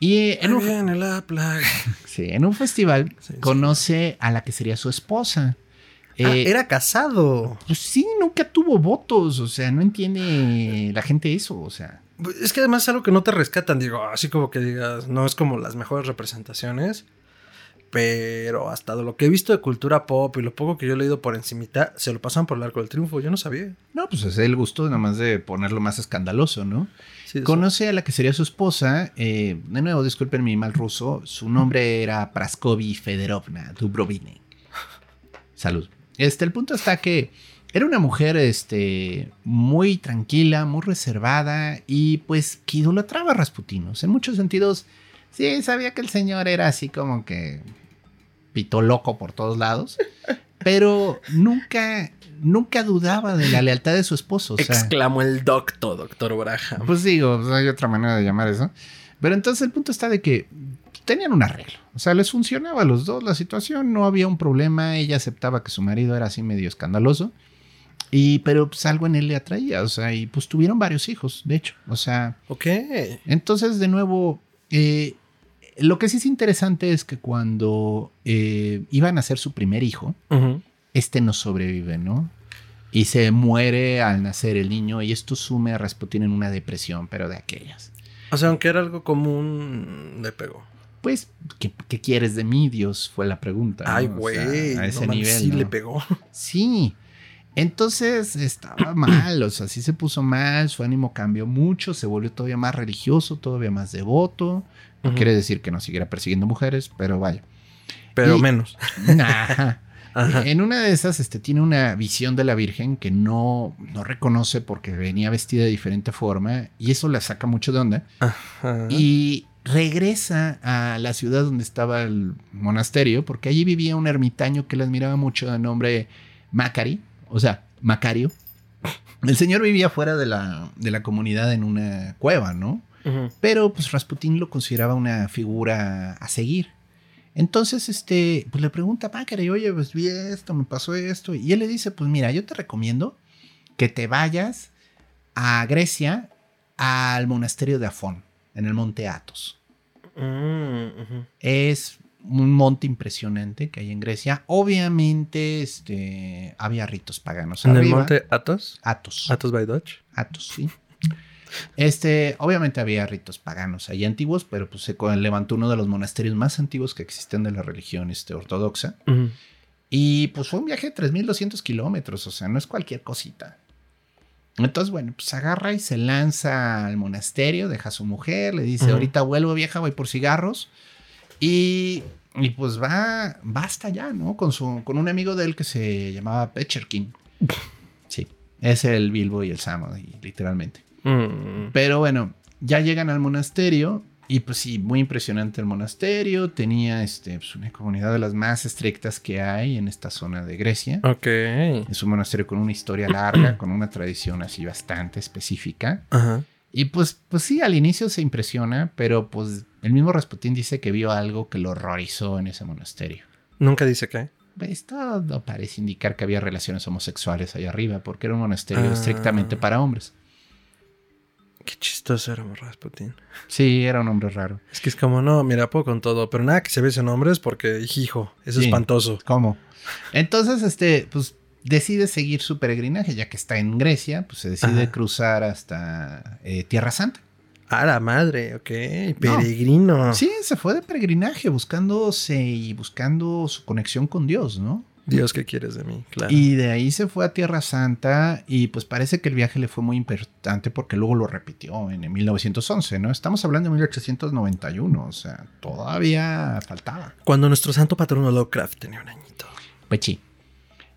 Y en un, viene la plaga. *laughs* sí, en un festival conoce a la que sería su esposa. Ah, eh, era casado. Pues sí, nunca tuvo votos. O sea, no entiende la gente eso. O sea. Es que además es algo que no te rescatan, digo, así como que digas, no es como las mejores representaciones. Pero hasta lo que he visto de cultura pop y lo poco que yo he leído por encimita, se lo pasan por el arco del triunfo. Yo no sabía. No, pues es el gusto nada más de ponerlo más escandaloso, ¿no? Conoce a la que sería su esposa. Eh, de nuevo, disculpen mi mal ruso. Su nombre era Praskovi Federovna Dubrovine. Salud. Este, el punto está que era una mujer este, muy tranquila, muy reservada y pues que idolatraba a Rasputin. En muchos sentidos, sí, sabía que el señor era así como que pito loco por todos lados, *laughs* pero nunca, nunca dudaba de la lealtad de su esposo. Exclamó el doctor, doctor Braja. Pues digo, pues, hay otra manera de llamar eso. Pero entonces el punto está de que tenían un arreglo. O sea, les funcionaba a los dos la situación, no había un problema, ella aceptaba que su marido era así medio escandaloso. Y, pero pues algo en él le atraía, o sea, y pues tuvieron varios hijos, de hecho, o sea. Ok. Entonces, de nuevo, eh, lo que sí es interesante es que cuando eh, iban a ser su primer hijo, este no sobrevive, ¿no? Y se muere al nacer el niño y esto sume a Rasputin en una depresión, pero de aquellas. O sea, aunque era algo común, le pegó. Pues, ¿qué, quieres de mí, Dios? Fue la pregunta. Ay, güey. a ese nivel. Sí, le pegó. Sí. Entonces estaba *clears throat* mal, o sea, sí se puso mal, su ánimo cambió mucho, se volvió todavía más religioso, todavía más devoto. No quiere decir que no siguiera persiguiendo mujeres, pero vaya. Pero menos. *laughs* Nah. *laughs* En una de esas, este, tiene una visión de la Virgen que no, no reconoce porque venía vestida de diferente forma y eso la saca mucho de onda. Y regresa a la ciudad donde estaba el monasterio, porque allí vivía un ermitaño que le admiraba mucho de nombre Macari, o sea, Macario. El señor vivía fuera de la, de la comunidad en una cueva, ¿no? Pero pues Rasputín lo consideraba una figura a seguir. Entonces, este, pues le pregunta a Macari, oye, pues vi esto, me pasó esto. Y él le dice, pues mira, yo te recomiendo que te vayas a Grecia al monasterio de Afón, en el monte Athos. Mm, es un monte impresionante que hay en Grecia. Obviamente, este, había ritos paganos. ¿En el monte Athos? Athos. Athos by Dutch. Athos, sí. Este, obviamente había ritos paganos ahí antiguos, pero pues se levantó uno de los monasterios más antiguos que existen de la religión este, ortodoxa. Y pues fue un viaje de 3.200 kilómetros, o sea, no es cualquier cosita. Entonces, bueno, pues agarra y se lanza al monasterio, deja a su mujer, le dice, Ujú. ahorita vuelvo vieja, voy por cigarros. Y, y pues va, va hasta allá, ¿no? Con, su, con un amigo de él que se llamaba Petcherkin. *laughs* Sí, es el Bilbo y el Samo, literalmente. Mm. Pero bueno, ya llegan al monasterio y pues sí, muy impresionante el monasterio. Tenía este, pues, una comunidad de las más estrictas que hay en esta zona de Grecia. Ok. Es un monasterio con una historia larga, con una tradición así bastante específica. Ajá. Y pues, pues sí, al inicio se impresiona, pero pues el mismo Rasputín dice que vio algo que lo horrorizó en ese monasterio. Nunca dice qué. Esto no parece indicar que había relaciones homosexuales allá arriba, porque era un monasterio Ah. estrictamente para hombres. Qué chistoso era Rasputin. Sí, era un hombre raro. Es que es como, no, mira, puedo con todo, pero nada que se besen hombres porque, hijo, es Sí. espantoso. ¿Cómo? Entonces, este, pues decide seguir su peregrinaje, ya que está en Grecia, pues se decide Ajá. cruzar hasta eh, Tierra Santa. A la madre, ok. Peregrino. Sí, se fue de peregrinaje buscándose y buscando su conexión con Dios, ¿no? Dios, ¿qué quieres de mí? Claro. Y de ahí se fue a Tierra Santa y pues parece que el viaje le fue muy importante porque luego lo repitió en el 1911, ¿no? Estamos hablando de 1891, o sea, todavía faltaba. Cuando nuestro santo patrono Lovecraft tenía un añito. Pues sí.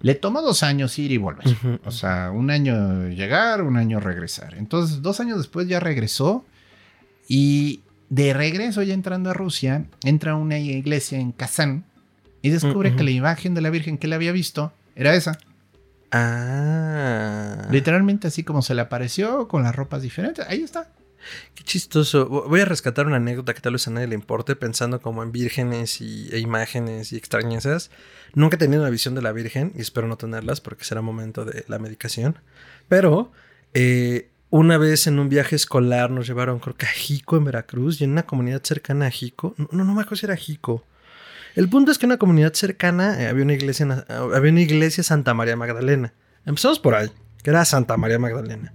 Le tomó dos años ir y volver. O sea, un año llegar, un año regresar. Entonces, dos años después ya regresó y de regreso ya entrando a Rusia, entra a una iglesia en Kazán y descubre que la imagen de la Virgen que le había visto era esa. Ah. Literalmente así como se le apareció, con las ropas diferentes. Ahí está. Qué chistoso. Voy a rescatar una anécdota que tal vez a nadie le importe, pensando como en vírgenes y, e imágenes y extrañezas. Nunca he tenido una visión de la Virgen y espero no tenerlas porque será momento de la medicación. Pero eh, una vez en un viaje escolar nos llevaron, creo que a Jico en Veracruz y en una comunidad cercana a Jico. No, no, no me acuerdo si era Jico. El punto es que en una comunidad cercana eh, había una iglesia, había una iglesia Santa María Magdalena. Empezamos por ahí, que era Santa María Magdalena.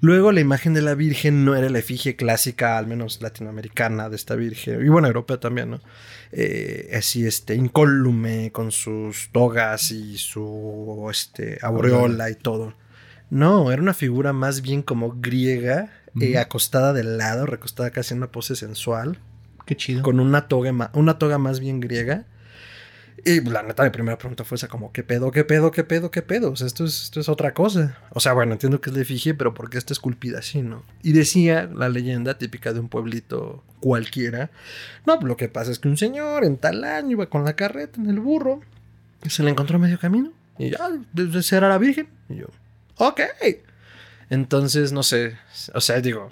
Luego la imagen de la Virgen no era la efigie clásica, al menos latinoamericana, de esta Virgen, y bueno, europea también, ¿no? Eh, así, este, incólume, con sus togas y su, este, aureola y todo. No, era una figura más bien como griega, eh, acostada de lado, recostada casi en una pose sensual, Qué chido. con una toga, una toga más bien griega. Y la neta, mi primera pregunta fue esa como, ¿qué pedo, qué pedo, qué pedo, qué pedo? O sea, esto es, esto es otra cosa. O sea, bueno, entiendo que es la efigie, pero ¿por qué está esculpida así, no? Y decía la leyenda típica de un pueblito cualquiera. No, lo que pasa es que un señor en tal año iba con la carreta en el burro. Y se le encontró a medio camino. Y ya, desde ser a la Virgen. Y yo, ok. Entonces, no sé. O sea, digo,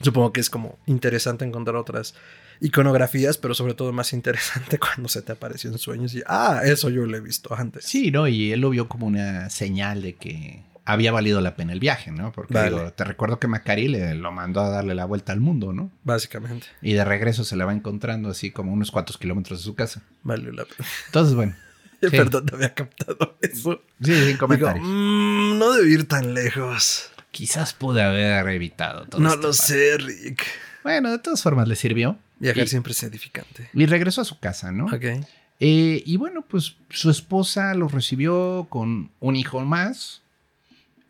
supongo que es como interesante encontrar otras iconografías, pero sobre todo más interesante *laughs* cuando se te apareció en sueños y, ah, eso yo lo he visto antes. Sí, ¿no? Y él lo vio como una señal de que había valido la pena el viaje, ¿no? Porque Vale. digo, te recuerdo que Macari le lo mandó a darle la vuelta al mundo, ¿no? Básicamente, Y de regreso se la va encontrando así como unos cuantos kilómetros de su casa. valió la pena. Entonces, bueno. *laughs* Sí. Perdón, no había captado eso. Sí, sin Digo, comentarios. "Mm, no debe ir tan lejos. Quizás pude haber evitado todo no esto, lo padre. sé, Rick. Bueno, de todas formas le sirvió. Viajar Y- siempre es edificante. Y regresó a su casa, ¿no? Ok. Eh, y bueno, pues su esposa lo recibió con un hijo más.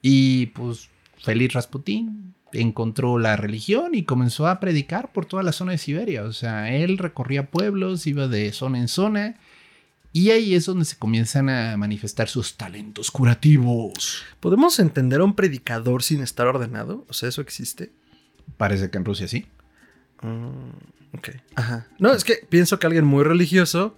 Y pues feliz Rasputín encontró la religión y comenzó a predicar por toda la zona de Siberia. O sea, él recorría pueblos, iba de zona en zona. Y ahí es donde se comienzan a manifestar sus talentos curativos. ¿Podemos entender a un predicador sin estar ordenado? O sea, ¿eso existe? Parece que en Rusia sí. Mm, ok. Ajá. No, es que pienso que alguien muy religioso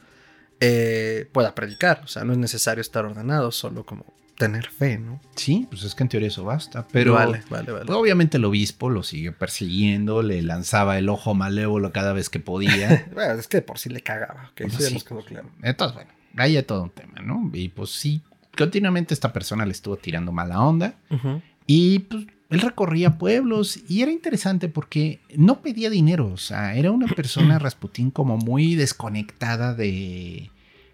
eh, pueda predicar. O sea, no es necesario estar ordenado, solo como tener fe, ¿no? Sí, pues es que en teoría eso basta. Pero vale, vale, vale. Pues, obviamente el obispo lo siguió persiguiendo, le lanzaba el ojo malévolo cada vez que podía. *laughs* Bueno, es que por sí le cagaba. Ok, Pues sí, quedó claro. Entonces, bueno, ahí hay todo un tema, ¿no? Y pues sí, continuamente esta persona le estuvo tirando mala onda. Y pues él recorría pueblos y era interesante porque no pedía dinero. O sea, era una *clears throat* persona, Rasputín, como muy desconectada de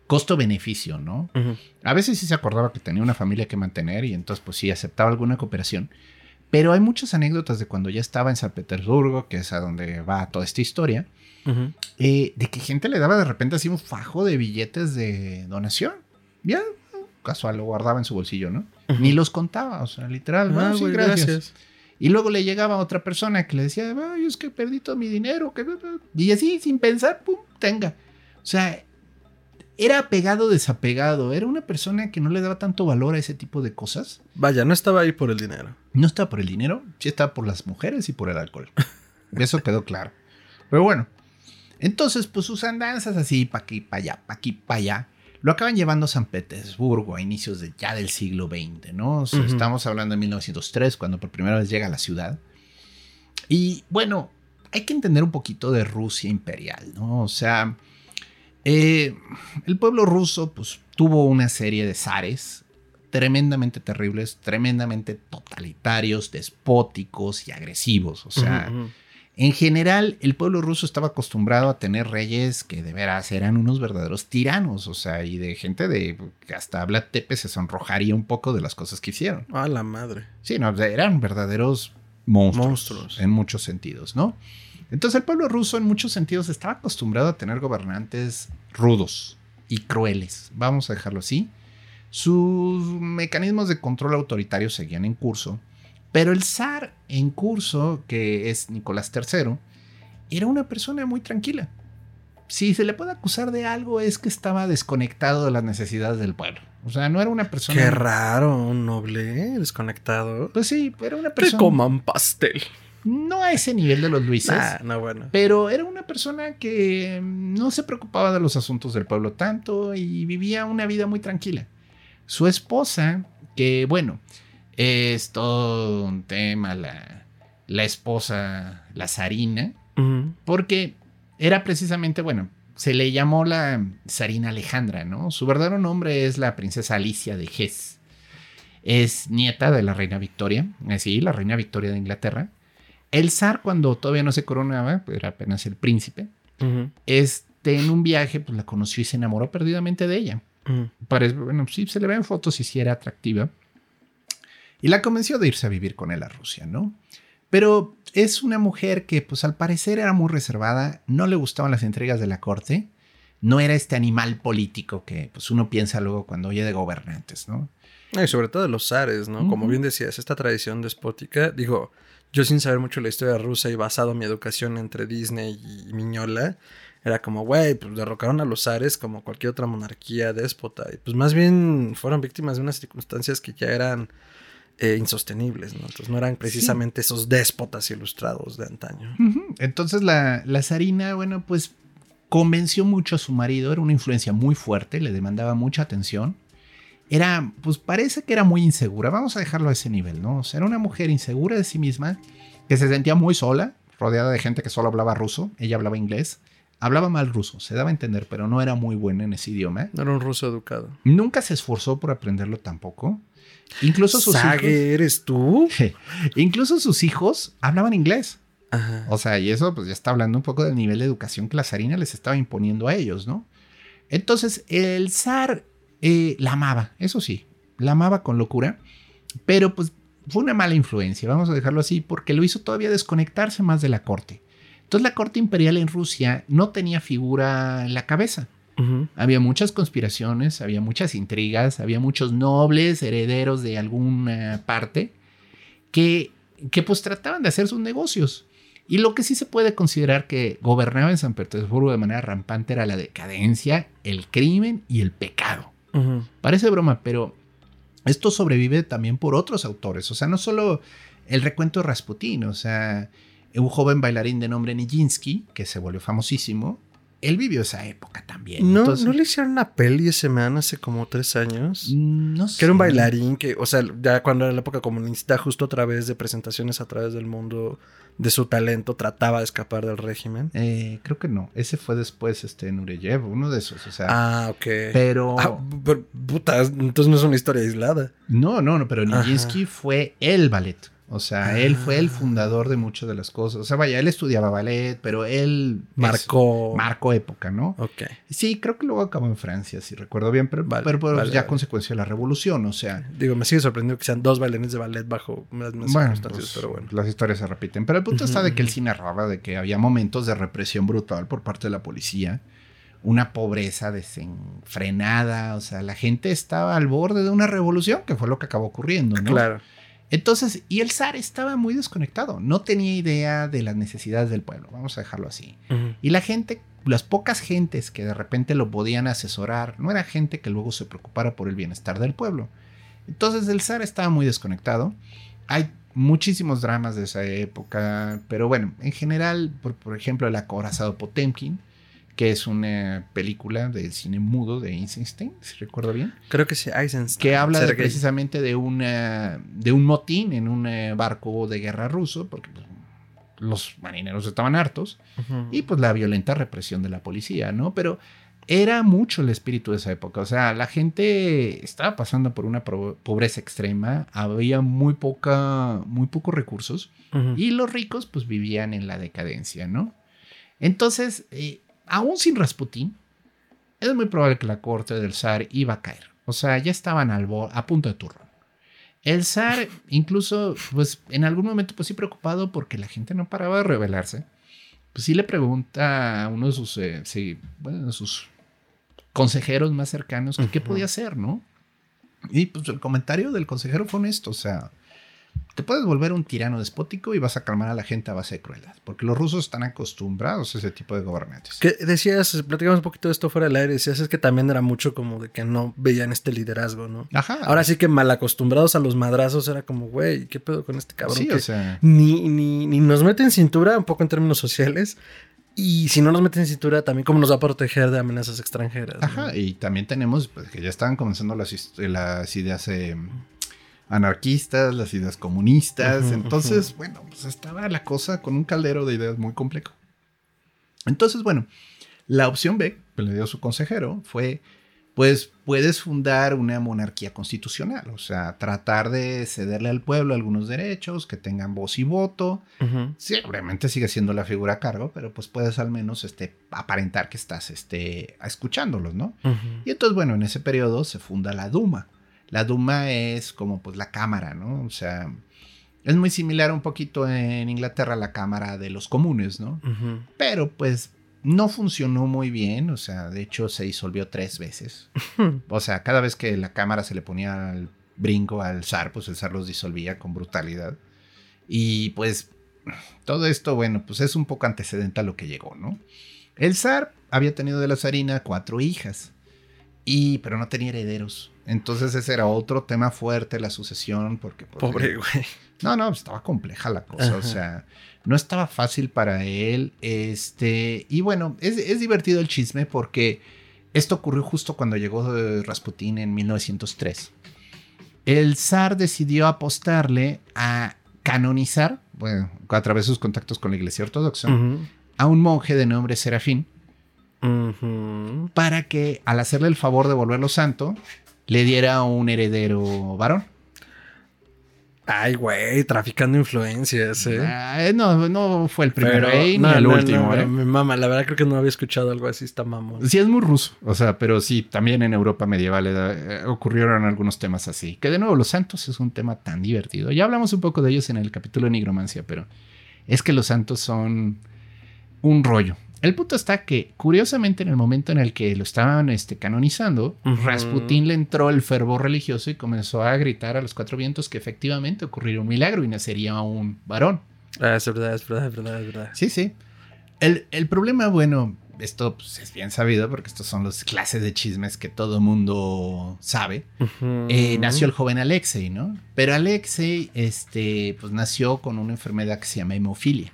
costo-beneficio, ¿no? A veces sí se acordaba que tenía una familia que mantener y entonces pues sí aceptaba alguna cooperación. Pero hay muchas anécdotas de cuando ya estaba en San Petersburgo, que es a donde va toda esta historia, eh, de que gente le daba de repente así un fajo de billetes de donación. Ya, casual, lo guardaba en su bolsillo, ¿no? Ni los contaba, o sea, literal. Ah, "Ah, sí, gracias. Y luego le llegaba otra persona que le decía, ay, es que perdí todo mi dinero. que- Y así, sin pensar, pum, tenga. O sea, era apegado, desapegado. Era una persona que no le daba tanto valor a ese tipo de cosas. Vaya, no estaba ahí por el dinero. No estaba por el dinero, sí estaba por las mujeres y por el alcohol. *laughs* Eso quedó claro. Pero bueno, entonces, pues sus andanzas así, pa' aquí, pa' allá, pa' aquí, pa' allá, lo acaban llevando a San Petersburgo a inicios de, ya del siglo XX, ¿no? O sea, Ujú. Estamos hablando de 1903, cuando por primera vez llega a la ciudad. Y bueno, hay que entender un poquito de Rusia imperial, ¿no? O sea, eh, el pueblo ruso, pues, tuvo una serie de zares tremendamente terribles, tremendamente totalitarios, despóticos y agresivos. O sea. En general, el pueblo ruso estaba acostumbrado a tener reyes que de veras eran unos verdaderos tiranos, o sea, y de gente de que hasta Vlad Tepe se sonrojaría un poco de las cosas que hicieron. A la madre. Sí, no, eran verdaderos monstruos, Monstruos. en muchos sentidos, ¿no? Entonces el pueblo ruso en muchos sentidos estaba acostumbrado a tener gobernantes rudos y crueles, vamos a dejarlo así. Sus mecanismos de control autoritario seguían en curso, pero el zar en curso, que es Nicolás III, era una persona muy tranquila. Si se le puede acusar de algo es que estaba desconectado de las necesidades del pueblo. O sea, no era una persona... Qué raro, un noble desconectado. Pues sí, era una Que persona... coman pastel. No a ese nivel de los Luises. Nah, no, bueno. Pero era una persona que no se preocupaba de los asuntos del pueblo tanto y vivía una vida muy tranquila. Su esposa, que bueno, es todo un tema, la, la esposa, la zarina, porque era precisamente, bueno, se le llamó la zarina Alejandra, ¿no? Su verdadero nombre es la princesa Alicia de Hesse. Es nieta de la reina Victoria, así, la reina Victoria de Inglaterra. El zar, cuando todavía no se coronaba, pues, era apenas el príncipe, este, en un viaje, pues la conoció y se enamoró perdidamente de ella. Parece, bueno, sí, se le ven fotos y sí era atractiva. Y la convenció de irse a vivir con él a Rusia, ¿no? Pero es una mujer que, pues al parecer era muy reservada, no le gustaban las intrigas de la corte, no era este animal político que pues uno piensa luego cuando oye de gobernantes, ¿no? Y sobre todo de los zares, ¿no? Como bien decías, esta tradición despótica, digo, yo sin saber mucho la historia rusa y basado en mi educación entre Disney y Miñola, era como, güey, pues derrocaron a los zares como cualquier otra monarquía déspota. Y pues más bien fueron víctimas de unas circunstancias que ya eran eh, insostenibles, ¿no? Entonces no eran precisamente esos déspotas ilustrados de antaño. Entonces la, la zarina, bueno, pues convenció mucho a su marido, era una influencia muy fuerte, le demandaba mucha atención. Era, pues parece que era muy insegura, vamos a dejarlo a ese nivel, ¿no? O sea, era una mujer insegura de sí misma, que se sentía muy sola, rodeada de gente que solo hablaba ruso, ella hablaba inglés, hablaba mal ruso, se daba a entender, pero no era muy buena en ese idioma. No era un ruso educado. Nunca se esforzó por aprenderlo tampoco. Incluso sus ¿Sage, hijos, eres tú? incluso sus hijos hablaban inglés. Ajá. O sea, y eso pues ya está hablando un poco del nivel de educación que la zarina les estaba imponiendo a ellos, ¿no? Entonces, el zar eh, la amaba, eso sí, la amaba con locura, pero pues fue una mala influencia, vamos a dejarlo así, porque lo hizo todavía desconectarse más de la corte. Entonces, la corte imperial en Rusia no tenía figura en la cabeza. Había muchas conspiraciones, había muchas intrigas, había muchos nobles herederos de alguna parte que, que pues trataban de hacer sus negocios. Y lo que sí se puede considerar que gobernaba en San Petersburgo de manera rampante era la decadencia, el crimen y el pecado. Parece broma, pero esto sobrevive también por otros autores. O sea, no solo el recuento de Rasputín, o sea, un joven bailarín de nombre Nijinsky, que se volvió famosísimo, él vivió esa época también. ¿No, Entonces- ¿No le hicieron una peli ese man hace como tres años? No sé. Que era un bailarín que, o sea, ya cuando era la época comunista, justo a través de presentaciones a través del mundo de su talento, trataba de escapar del régimen. Eh, creo que no. Ese fue después, este, Nureyev, uno de esos. O sea, Ah, ok. pero. Ah, pero, puta, entonces no es una historia aislada. No, no, no, pero Ajá. Nijinsky fue el ballet. O sea, él fue el Ah. fundador de muchas de las cosas. O sea, vaya, él estudiaba ballet, pero él es- Marcó. marcó época, ¿no? Ok. Sí, creo que luego acabó en Francia, si recuerdo bien, pero, Vale, pero, pero vale, ya vale. consecuencia de la revolución, o sea. Digo, me sigue sorprendiendo que sean dos bailarines de ballet bajo las mismas Bueno, circunstancias, pues, pero bueno. las historias se repiten. Pero el punto está de que él sí narraba de que había momentos de represión brutal por parte de la policía. una pobreza desenfrenada, o sea, la gente estaba al borde de una revolución, que fue lo que acabó ocurriendo, ¿no? Claro. Entonces, y el zar estaba muy desconectado, no tenía idea de las necesidades del pueblo, vamos a dejarlo así. Y la gente, las pocas gentes que de repente lo podían asesorar, no era gente que luego se preocupara por el bienestar del pueblo. Entonces el zar estaba muy desconectado. Hay muchísimos dramas de esa época, pero bueno, en general, por, por ejemplo, El acorazado Potemkin, que es una película del cine mudo de Eisenstein, si recuerdo bien Creo que sí, Eisenstein. que habla de precisamente de, una, de un motín en un eh, barco de guerra ruso, porque pues, los marineros estaban hartos, y pues la violenta represión de la policía, ¿no? Pero era mucho el espíritu de esa época, o sea, la gente estaba pasando por una pobreza extrema, había muy poca, muy pocos recursos, y los ricos pues vivían en la decadencia, ¿no? Entonces, eh, aún sin Rasputín, es muy probable que la corte del zar iba a caer. O sea, ya estaban al a punto de turrón. El zar, *laughs* incluso, pues en algún momento, pues sí preocupado porque la gente no paraba de rebelarse. Pues sí le pregunta a uno de sus, eh, sí, bueno, de sus consejeros más cercanos que qué podía hacer, ¿no? Y pues el comentario del consejero fue honesto, o sea, te puedes volver un tirano despótico y vas a calmar a la gente a base de crueldad, porque los rusos están acostumbrados a ese tipo de gobernantes. Que decías, platicamos un poquito de esto fuera del aire, decías es que también era mucho como de que no veían este liderazgo, ¿no? Ajá. Ahora sí que mal acostumbrados a los madrazos era como, güey, ¿qué pedo con este cabrón? sí, que o sea, ni, ni, ni nos mete en cintura, un poco en términos sociales, y si no nos mete en cintura, también cómo nos va a proteger de amenazas extranjeras. ¿no? Ajá, y también tenemos pues, que ya estaban comenzando las, las ideas eh, anarquistas, las ideas comunistas. Entonces, bueno, pues estaba la cosa con un caldero de ideas muy complejo. Entonces, bueno, la opción B que le dio su consejero fue, pues puedes fundar una monarquía constitucional, o sea, tratar de cederle al pueblo algunos derechos, que tengan voz y voto. Sí, obviamente sigue siendo la figura a cargo, pero pues puedes al menos este, aparentar que estás este, escuchándolos, ¿no? Y entonces, bueno, en ese periodo se funda la Duma. La Duma es como pues la cámara, ¿no? O sea, es muy similar un poquito en Inglaterra a la cámara de los comunes, ¿no? Pero pues no funcionó muy bien, o sea, de hecho se disolvió tres veces. *laughs* O sea, cada vez que la cámara se le ponía al brinco al zar, pues el zar los disolvía con brutalidad. Y pues todo esto, bueno, pues es un poco antecedente a lo que llegó, ¿no? El zar había tenido de la zarina cuatro hijas, y, pero no tenía herederos. Entonces ese era otro tema fuerte, la sucesión, porque... pues, Pobre, güey. no, no, estaba compleja la cosa, o sea, no estaba fácil para él, este, y bueno, es, es divertido el chisme porque esto ocurrió justo cuando llegó eh, Rasputín en 1903. El zar decidió apostarle a canonizar, bueno, a través de sus contactos con la iglesia ortodoxa, a un monje de nombre Serafín, Para que al hacerle el favor de volverlo santo, le diera un heredero varón. Ay, güey, traficando influencias, ¿eh? No, no fue el primer Pero- rey no, ni el no, último, no, ¿eh? Mi mamá, la verdad creo que no había escuchado algo así, está mamón. Sí, es muy ruso. O sea, pero sí, también en Europa medieval eh, ocurrieron algunos temas así. Que de nuevo, los santos es un tema tan divertido. Ya hablamos un poco de ellos en el capítulo de nigromancia, pero es que los santos son un rollo. El punto está que, curiosamente, en el momento en el que lo estaban este, canonizando, Ujú. Rasputín le entró el fervor religioso y comenzó a gritar a los cuatro vientos que efectivamente ocurriría un milagro y nacería un varón. Ah, es verdad, es verdad, es verdad, es verdad. Sí, sí. El, el problema, bueno, esto pues, es bien sabido porque estos son las clases de chismes que todo mundo sabe. Eh, nació el joven Alexei, ¿no? Pero Alexei, este, pues nació con una enfermedad que se llama hemofilia.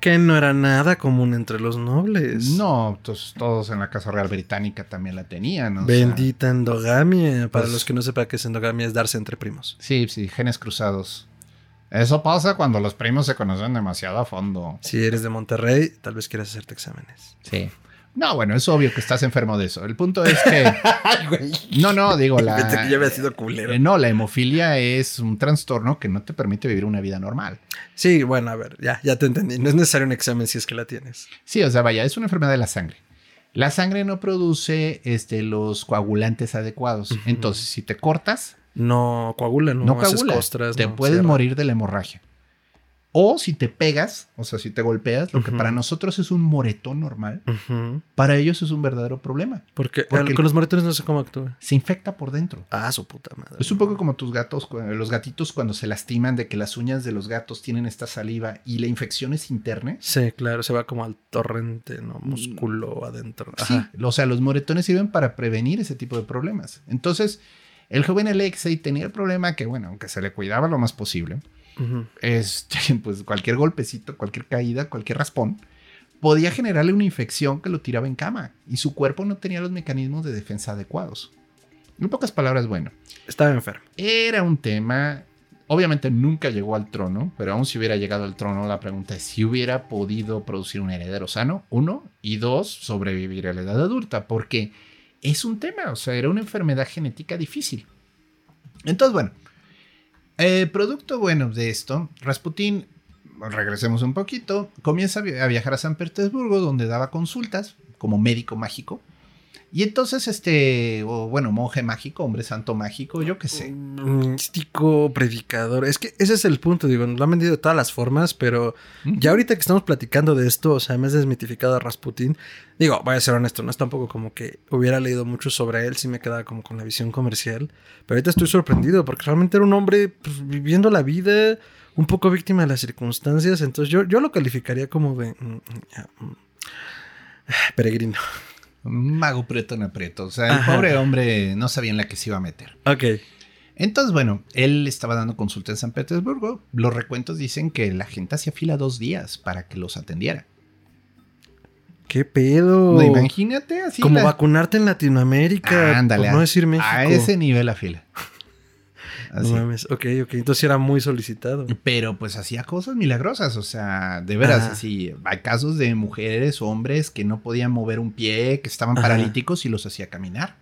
Que no era nada común entre los nobles. No, tos- todos en la Casa Real Británica también la tenían. o sea, Bendita endogamia. Para Pues- los que no sepan qué es endogamia, es darse entre primos. sí, sí, genes cruzados. Eso pasa cuando los primos se conocen demasiado a fondo. Si eres de Monterrey, tal vez quieras hacerte exámenes. Sí. No, bueno, es obvio que estás enfermo de eso. El punto es que... *laughs* No, no, digo, la... Pensé que ya había sido culero. Eh, no, la hemofilia es un trastorno que no te permite vivir una vida normal. Sí, bueno, a ver, ya, ya te entendí. No es necesario un examen si es que la tienes. Sí, o sea, vaya, es una enfermedad de la sangre. La sangre no produce este, los coagulantes adecuados. Entonces, si te cortas, No coagula, no, no, haces costras. te no puedes cierra. morir de la hemorragia. O si te pegas, o sea, si te golpeas, lo que para nosotros es un moretón normal, para ellos es un verdadero problema. Porque, Porque- el- con los moretones no sé cómo actúa. Se infecta por dentro. Ah, su puta madre. Es un poco como tus gatos, cu- los gatitos cuando se lastiman de que las uñas de los gatos tienen esta saliva y la infección es interna. Sí, claro, se va como al torrente, ¿no? Músculo adentro. Sí, Ajá. o sea, los moretones sirven para prevenir ese tipo de problemas. Entonces, el joven Alexei tenía el problema que, bueno, aunque se le cuidaba lo más posible, Este, *laughs* pues cualquier golpecito, cualquier caída, cualquier raspón, podía generarle una infección que lo tiraba en cama y su cuerpo no tenía los mecanismos de defensa adecuados. En pocas palabras, bueno, Estaba enfermo. era un tema, obviamente nunca llegó al trono, pero aún si hubiera llegado al trono, la pregunta es si hubiera podido producir un heredero sano, uno, y dos, sobrevivir a la edad adulta, porque es un tema, o sea, era una enfermedad genética difícil. Entonces, bueno, eh, producto bueno de esto, Rasputín, regresemos un poquito, comienza a vi- a viajar a San Petersburgo, donde daba consultas como médico mágico. Y entonces, este, o bueno, monje mágico, hombre santo mágico, yo qué sé. Místico, predicador. Es que ese es el punto, digo, lo han vendido de todas las formas, pero ya ahorita que estamos platicando de esto, o sea, me has desmitificado a Rasputín. Digo, voy a ser honesto, no es tampoco como que hubiera leído mucho sobre él, sí me quedaba como con la visión comercial. Pero ahorita estoy sorprendido porque realmente era un hombre pues, viviendo la vida, un poco víctima de las circunstancias. Entonces yo, yo lo calificaría como de. mm, mm, mm, peregrino. Mago preto en aprieto. O sea, el Ajá. pobre hombre no sabía en la que se iba a meter. Ok. Entonces, bueno, él estaba dando consulta en San Petersburgo. Los recuentos dicen que la gente hacía fila dos días para que los atendiera. ¿Qué pedo? No, imagínate así. como la- vacunarte en Latinoamérica. Ándale, por no decir México. A ese nivel la fila. No Así. mames. Ok, ok. Entonces era muy solicitado. Pero pues hacía cosas milagrosas, o sea, de veras, Ajá. así, hay casos de mujeres, hombres que no podían mover un pie, que estaban Ajá. paralíticos y los hacía caminar.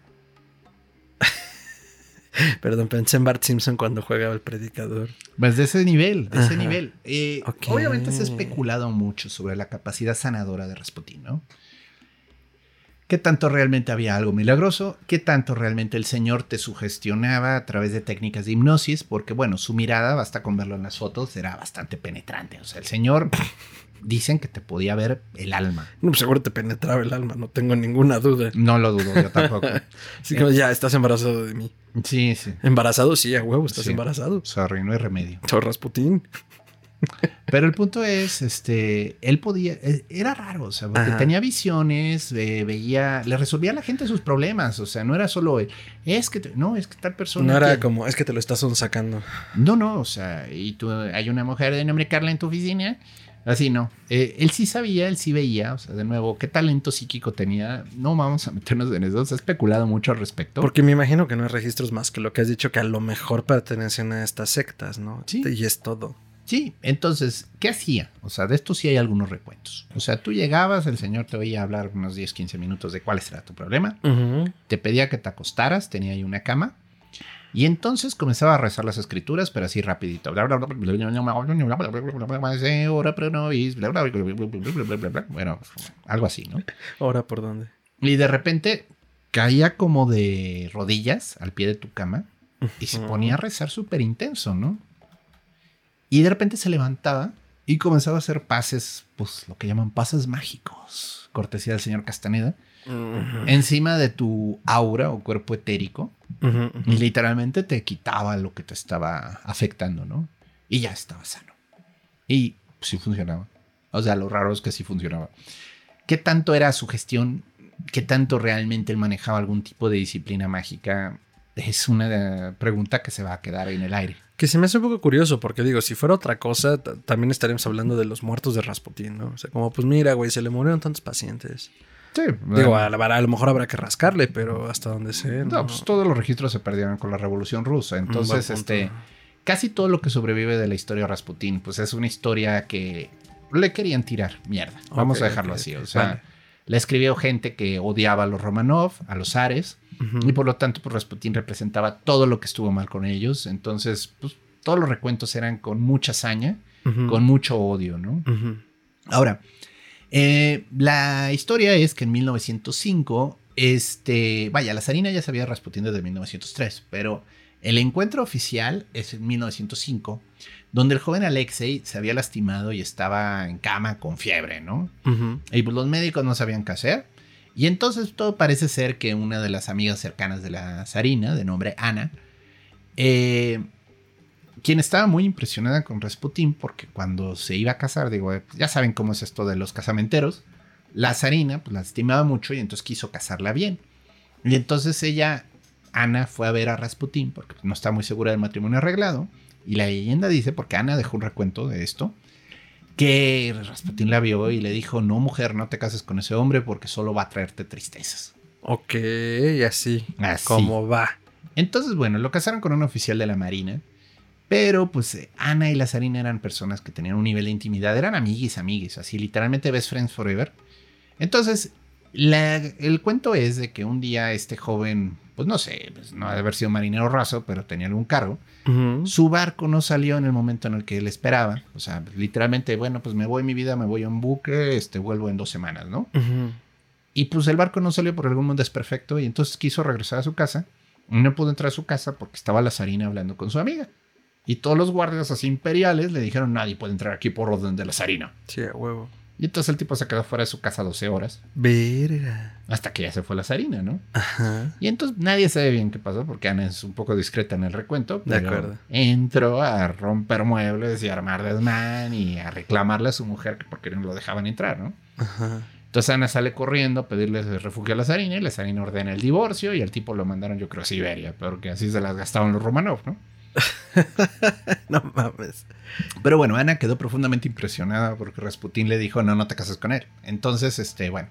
*laughs* Perdón, pensé en Bart Simpson cuando juega el predicador. Pues de ese nivel, de ese nivel. Eh. Obviamente se ha especulado mucho sobre la capacidad sanadora de Rasputín, ¿no? ¿Qué tanto realmente había algo milagroso? ¿Qué tanto realmente el señor te sugestionaba a través de técnicas de hipnosis? Porque, bueno, su mirada, basta con verlo en las fotos, era bastante penetrante. O sea, el señor dicen que te podía ver el alma. No, pues seguro te penetraba el alma, no tengo ninguna duda. No lo dudo, yo tampoco. *laughs* Así que ya estás embarazado de mí. Sí, sí. Embarazado, sí, a huevo, estás Sí. embarazado. Sorry, no hay remedio. Soy Rasputín. *laughs* Pero el punto es, este, él podía, eh, era raro, o sea, porque Ajá. tenía visiones, eh, veía, le resolvía a la gente sus problemas, o sea, no era solo, es que, te- no, es que tal persona. No era que- como, es que te lo estás sacando. No, no, o sea, y tú, hay una mujer de nombre Carla en tu oficina, así no. Eh, él sí sabía, él sí veía, o sea, de nuevo, qué talento psíquico tenía, no vamos a meternos en eso, se ha especulado mucho al respecto. Porque me imagino que no hay registros más que lo que has dicho que a lo mejor pertenecen a estas sectas, ¿no? Sí. Y es todo. Sí, entonces, ¿qué hacía? O sea, de esto sí hay algunos recuentos. O sea, tú llegabas, el señor te oía hablar unos 10, 15 minutos de cuál era tu problema. Ujú. te pedía que te acostaras, tenía ahí una cama. Y entonces comenzaba a rezar las escrituras, pero así rapidito. Bueno, algo así, ¿no? Ahora por dónde. Y de repente caía como de rodillas al pie de tu cama y se ponía a rezar súper intenso, ¿no? Y de repente se levantaba y comenzaba a hacer pases, pues lo que llaman pases mágicos, cortesía del señor Castaneda, encima de tu aura o cuerpo etérico y literalmente te quitaba lo que te estaba afectando, ¿no? Y ya estaba sano. Y sí funcionaba. O sea, lo raro es que sí funcionaba. ¿Qué tanto era su gestión? ¿Qué tanto realmente él manejaba algún tipo de disciplina mágica? Es una pregunta que se va a quedar en el aire. Que se me hace un poco curioso, porque digo, si fuera otra cosa, también estaríamos hablando de los muertos de Rasputín, ¿no? O sea, como, pues mira, güey, se le murieron tantos pacientes. Sí, Digo, a, la- a lo mejor habrá que rascarle, pero hasta donde sé. no, pues todos los registros se perdieron con la Revolución Rusa. Entonces, este, casi todo lo que sobrevive de la historia de Rasputín, pues es una historia que le querían tirar mierda. Vamos a dejarlo así. O sea, Vale. la escribió gente que odiaba a los Romanov, a los y por lo tanto, pues Rasputín representaba todo lo que estuvo mal con ellos. Entonces, pues todos los recuentos eran con mucha hazaña, con mucho odio, ¿no? Ahora, eh, la historia es que en 1905, este, vaya, la zarina ya sabía Rasputín desde 1903, pero El encuentro oficial es en 1905, donde el joven Alexei se había lastimado y estaba en cama con fiebre, ¿no? Y pues los médicos no sabían qué hacer. Y entonces todo parece ser que una de las amigas cercanas de la zarina, de nombre Ana, eh, quien estaba muy impresionada con Rasputín, porque cuando se iba a casar, digo, eh, ya saben cómo es esto de los casamenteros, la zarina pues la estimaba mucho y entonces quiso casarla bien. Y entonces ella, Ana, fue a ver a Rasputín, porque no está muy segura del matrimonio arreglado. Y la leyenda dice, porque Ana dejó un recuento de esto, que Rasputín la vio y le dijo, no mujer, no te cases con ese hombre porque solo va a traerte tristezas. Ok, y así. Así. Como va. Entonces, bueno, lo casaron con un oficial de la Marina. Pero pues Ana y la zarina eran personas que tenían un nivel de intimidad, eran amiguis, amiguis, así literalmente best friends forever. Entonces, la- el cuento es de que un día este joven, pues no sé, pues, no ha de haber sido marinero raso, pero tenía algún cargo. Su barco no salió en el momento en el que él esperaba. O sea, literalmente, bueno, pues me voy mi vida, me voy a un buque, este, vuelvo en dos semanas, ¿no? Y pues el barco no salió por algún desperfecto y entonces quiso regresar a su casa. No pudo entrar a su casa porque estaba la zarina hablando con su amiga. Y todos los guardias así imperiales le dijeron, nadie puede entrar aquí por orden de la zarina. Sí, a huevo. Y entonces el tipo se quedó fuera de su casa 12 horas Verga. hasta que ya se fue la zarina, ¿no? Ajá. Y entonces nadie sabe bien qué pasó porque Ana es un poco discreta en el recuento. De acuerdo. Entró a romper muebles y a armar desmán y a reclamarle a su mujer que porque no lo dejaban entrar, ¿no? Ajá. Entonces Ana sale corriendo a pedirle refugio a la zarina y la zarina ordena el divorcio y al tipo lo mandaron yo creo a Siberia, porque así se las gastaban los Romanov, ¿no? *laughs* No mames. Pero bueno, Ana quedó profundamente impresionada porque Rasputín le dijo, no, no te cases con él. Entonces, este, bueno,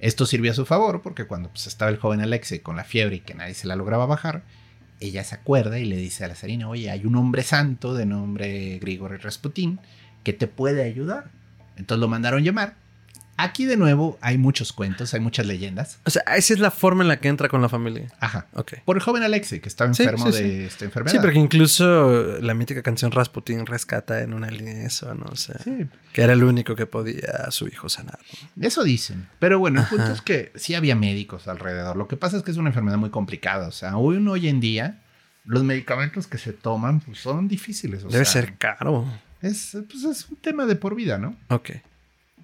esto sirvió a su favor porque cuando pues, estaba el joven Alexei con la fiebre y que nadie se la lograba bajar, ella se acuerda y le dice a la zarina, oye, hay un hombre santo de nombre Grigori Rasputín que te puede ayudar. Entonces lo mandaron llamar. Aquí de nuevo hay muchos cuentos, hay muchas leyendas. O sea, esa es la forma en la que entra con la familia. Ajá. Ok. Por el joven Alexei, que estaba Sí, enfermo sí, de esta enfermedad. Sí, porque incluso la mítica canción Rasputin rescata en una línea eso, ¿no? O sea, Sí, que era el único que podía a su hijo sanar. ¿no? eso dicen. Pero bueno, el punto Ajá. es que sí había médicos alrededor. Lo que pasa es que es una enfermedad muy complicada. O sea, hoy, hoy en día, los medicamentos que se toman pues, son difíciles. o Debe sea, ser caro. Es, pues, es un tema de por vida, ¿no? Ok.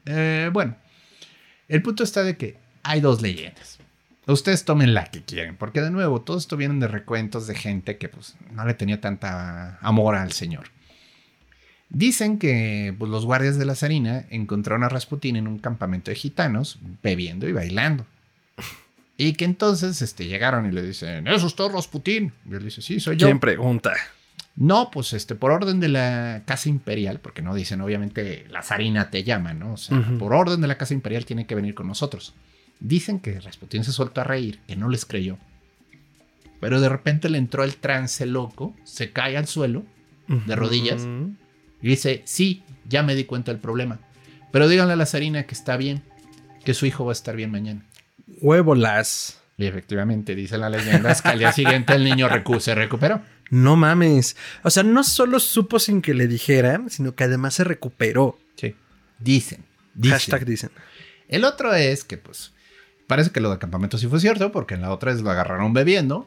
Eh, bueno, el punto está de que hay dos leyendas. Ustedes tomen la que quieren, porque de nuevo, todo esto vienen de recuentos de gente que pues no le tenía tanta amor al señor. Dicen que pues, los guardias de la zarina encontraron a Rasputín en un campamento de gitanos bebiendo y bailando. Y que entonces este, llegaron y le dicen, ¿eso es todo Rasputín? Y él dice, sí, soy yo. ¿Quién pregunta? No, pues este, por orden de la Casa Imperial, porque no dicen, obviamente, la zarina te llama, ¿no? O sea, por orden de la Casa Imperial tiene que venir con nosotros. Dicen que Rasputín se soltó a reír, que no les creyó. Pero de repente le entró el trance loco, se cae al suelo ¿De rodillas? Y dice, sí, ya me di cuenta del problema. Pero díganle a la zarina que está bien, que su hijo va a estar bien mañana. Huevolas. Y efectivamente, dice la leyenda, que al día siguiente el niño recu- se recuperó. No mames. O sea, no solo supo sin que le dijeran, sino que además se recuperó. Sí. Dicen. dicen. Hashtag dicen. El otro es que, pues, parece que lo del campamento sí fue cierto, porque en la otra es lo agarraron bebiendo,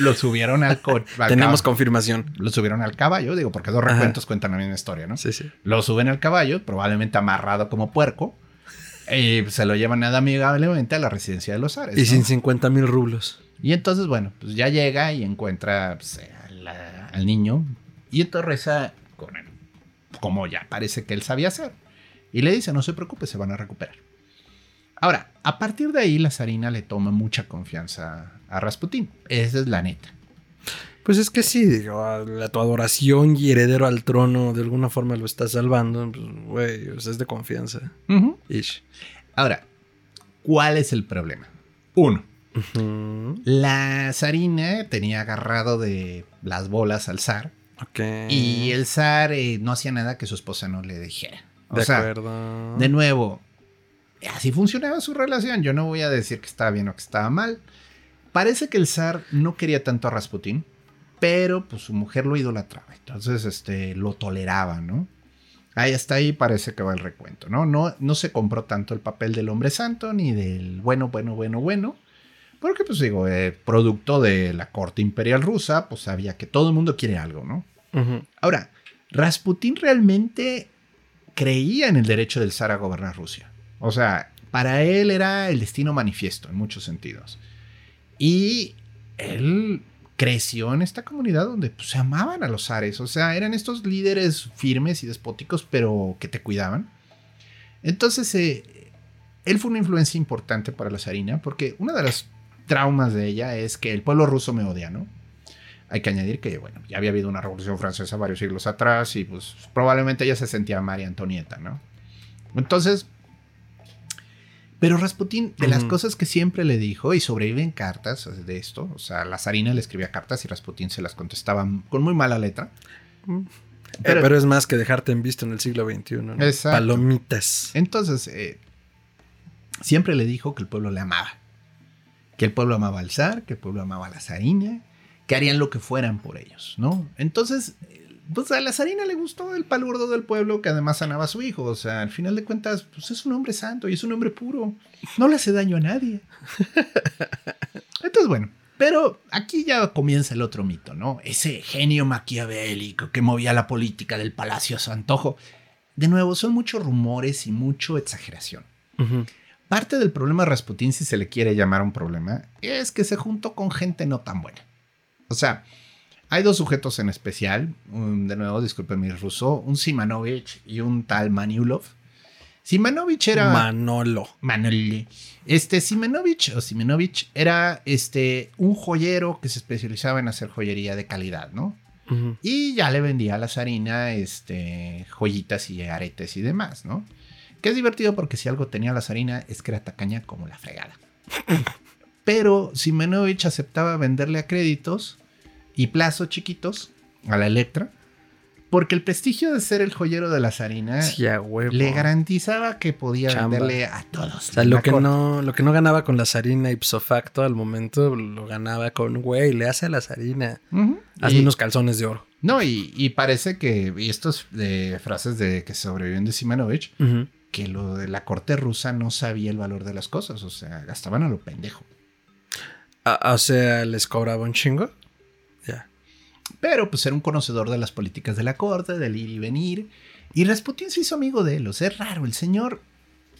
lo subieron al coche. *laughs* Tenemos confirmación. Lo subieron al caballo, digo, porque dos Ajá. recuentos cuentan la misma historia, ¿no? Sí, sí. Lo suben al caballo, probablemente amarrado como puerco, y se lo llevan nada amigablemente a la residencia de los Ares. Y ¿no? sin 50 mil rublos. Y entonces, bueno, pues ya llega y encuentra pues, la- al niño. Y entonces reza con él, como ya parece que él sabía hacer. Y le dice, no se preocupe, se van a recuperar. Ahora, a partir de ahí, la zarina le toma mucha confianza a Rasputín. Esa es la neta. Pues es que sí, digo, la- tu adoración y heredero al trono de alguna forma lo está salvando. Pues, güey, o sea, es de confianza. Ish. Ahora, ¿cuál es el problema? Uno, La zarina tenía agarrado de las bolas al zar. Y el zar eh, no hacía nada que su esposa no le dijera. O De sea, acuerdo. De nuevo, así funcionaba su relación. Yo no voy a decir que estaba bien o que estaba mal. Parece que el zar no quería tanto a Rasputín, pero pues su mujer lo idolatraba. Entonces, este, lo toleraba, ¿no? Ahí hasta ahí parece que va el recuento, ¿no? No, no se compró tanto el papel del hombre santo ni del bueno, bueno, bueno, bueno. Porque, pues digo, eh, producto de la corte imperial rusa, pues sabía que todo el mundo quiere algo, ¿no? Ahora, Rasputín realmente creía en el derecho del zar a gobernar Rusia. O sea, para él era el destino manifiesto en muchos sentidos. Y él creció en esta comunidad donde pues, se amaban a los zares. O sea, eran estos líderes firmes y despóticos, pero que te cuidaban. Entonces, eh, él fue una influencia importante para la zarina, porque una de las traumas de ella es que el pueblo ruso me odia, ¿no? Hay que añadir que, bueno, ya había habido una revolución francesa varios siglos atrás y pues probablemente ella se sentía María Antonieta, ¿no? Entonces, pero Rasputín, de las cosas que siempre le dijo, y sobreviven cartas de esto, o sea, la zarina le escribía cartas y Rasputín se las contestaba con muy mala letra. Mm. Eh, Pero- es más que dejarte en visto en el siglo XXI. ¿no? Palomitas. Entonces, eh, siempre le dijo que el pueblo le amaba. Que el pueblo amaba al zar, que el pueblo amaba a la zarina, que harían lo que fueran por ellos, ¿no? Entonces, eh, pues a la zarina le gustó el palurdo del pueblo que además sanaba a su hijo. O sea, al final de cuentas, pues es un hombre santo y es un hombre puro. No le hace daño a nadie. Entonces, bueno. Pero aquí ya comienza el otro mito, ¿no? Ese genio maquiavélico que movía la política del palacio a su antojo. De nuevo, son muchos rumores y mucho exageración. Parte del problema de Rasputín, si se le quiere llamar un problema, es que se juntó con gente no tan buena. O sea, hay dos sujetos en especial, un- de nuevo, disculpen mi ruso, un Simanovich y un tal Maniulov. Simanovich era... Manolo. Manoli. Este Simenovich o Simenovich era este un joyero que se especializaba en hacer joyería de calidad, ¿no? Y ya le vendía a la zarina este, joyitas y aretes y demás, ¿no? Que es divertido porque si algo tenía la zarina es que era tacaña como la fregada. Pero Simenovich aceptaba venderle a créditos y plazos chiquitos a la Electra porque el prestigio de ser el joyero de la zarina Sí, le garantizaba que podía Chamba. venderle a todos. O sea, lo que, corte. no, lo que no ganaba con la zarina ipso facto al momento lo ganaba con, güey, le hace a la zarina. Hazme Y- unos calzones de oro. No, y, y parece que, y estas frases de que sobreviven de Simanovich. Que lo de la corte rusa no sabía el valor de las cosas, o sea, gastaban a lo pendejo. Ah, o sea, les cobraba un chingo. Ya. Pero pues era un conocedor de las políticas de la corte, del ir y venir, y Rasputín se hizo amigo de él, o sea, es raro, el señor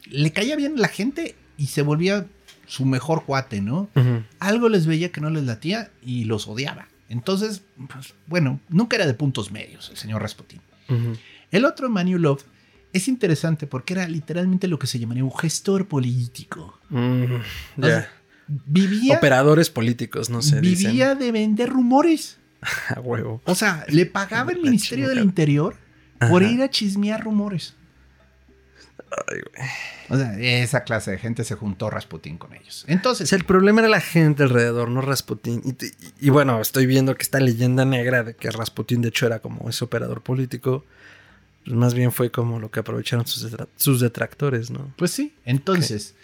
le caía bien a la gente y se volvía su mejor cuate, ¿no? Algo les veía que no les latía y los odiaba. Entonces, pues, bueno, nunca era de puntos medios el señor Rasputín. Ujú. El otro, Maniulov, es interesante porque era literalmente lo que se llamaría un gestor político. Mm, O ya. sea, vivía Operadores políticos, no sé. vivía de vender rumores. *laughs* A huevo. O sea, le pagaba el Ministerio del. Interior por Ajá. ir a chismear rumores. Ay, güey. O sea, esa clase de gente se juntó Rasputín con ellos. O Entonces, sea, el problema era la gente alrededor, no Rasputín. Y- y bueno, estoy viendo que esta leyenda negra de que Rasputín de hecho era como ese operador político, pues más bien fue como lo que aprovecharon sus, detra- sus detractores, ¿no? pues sí. Entonces,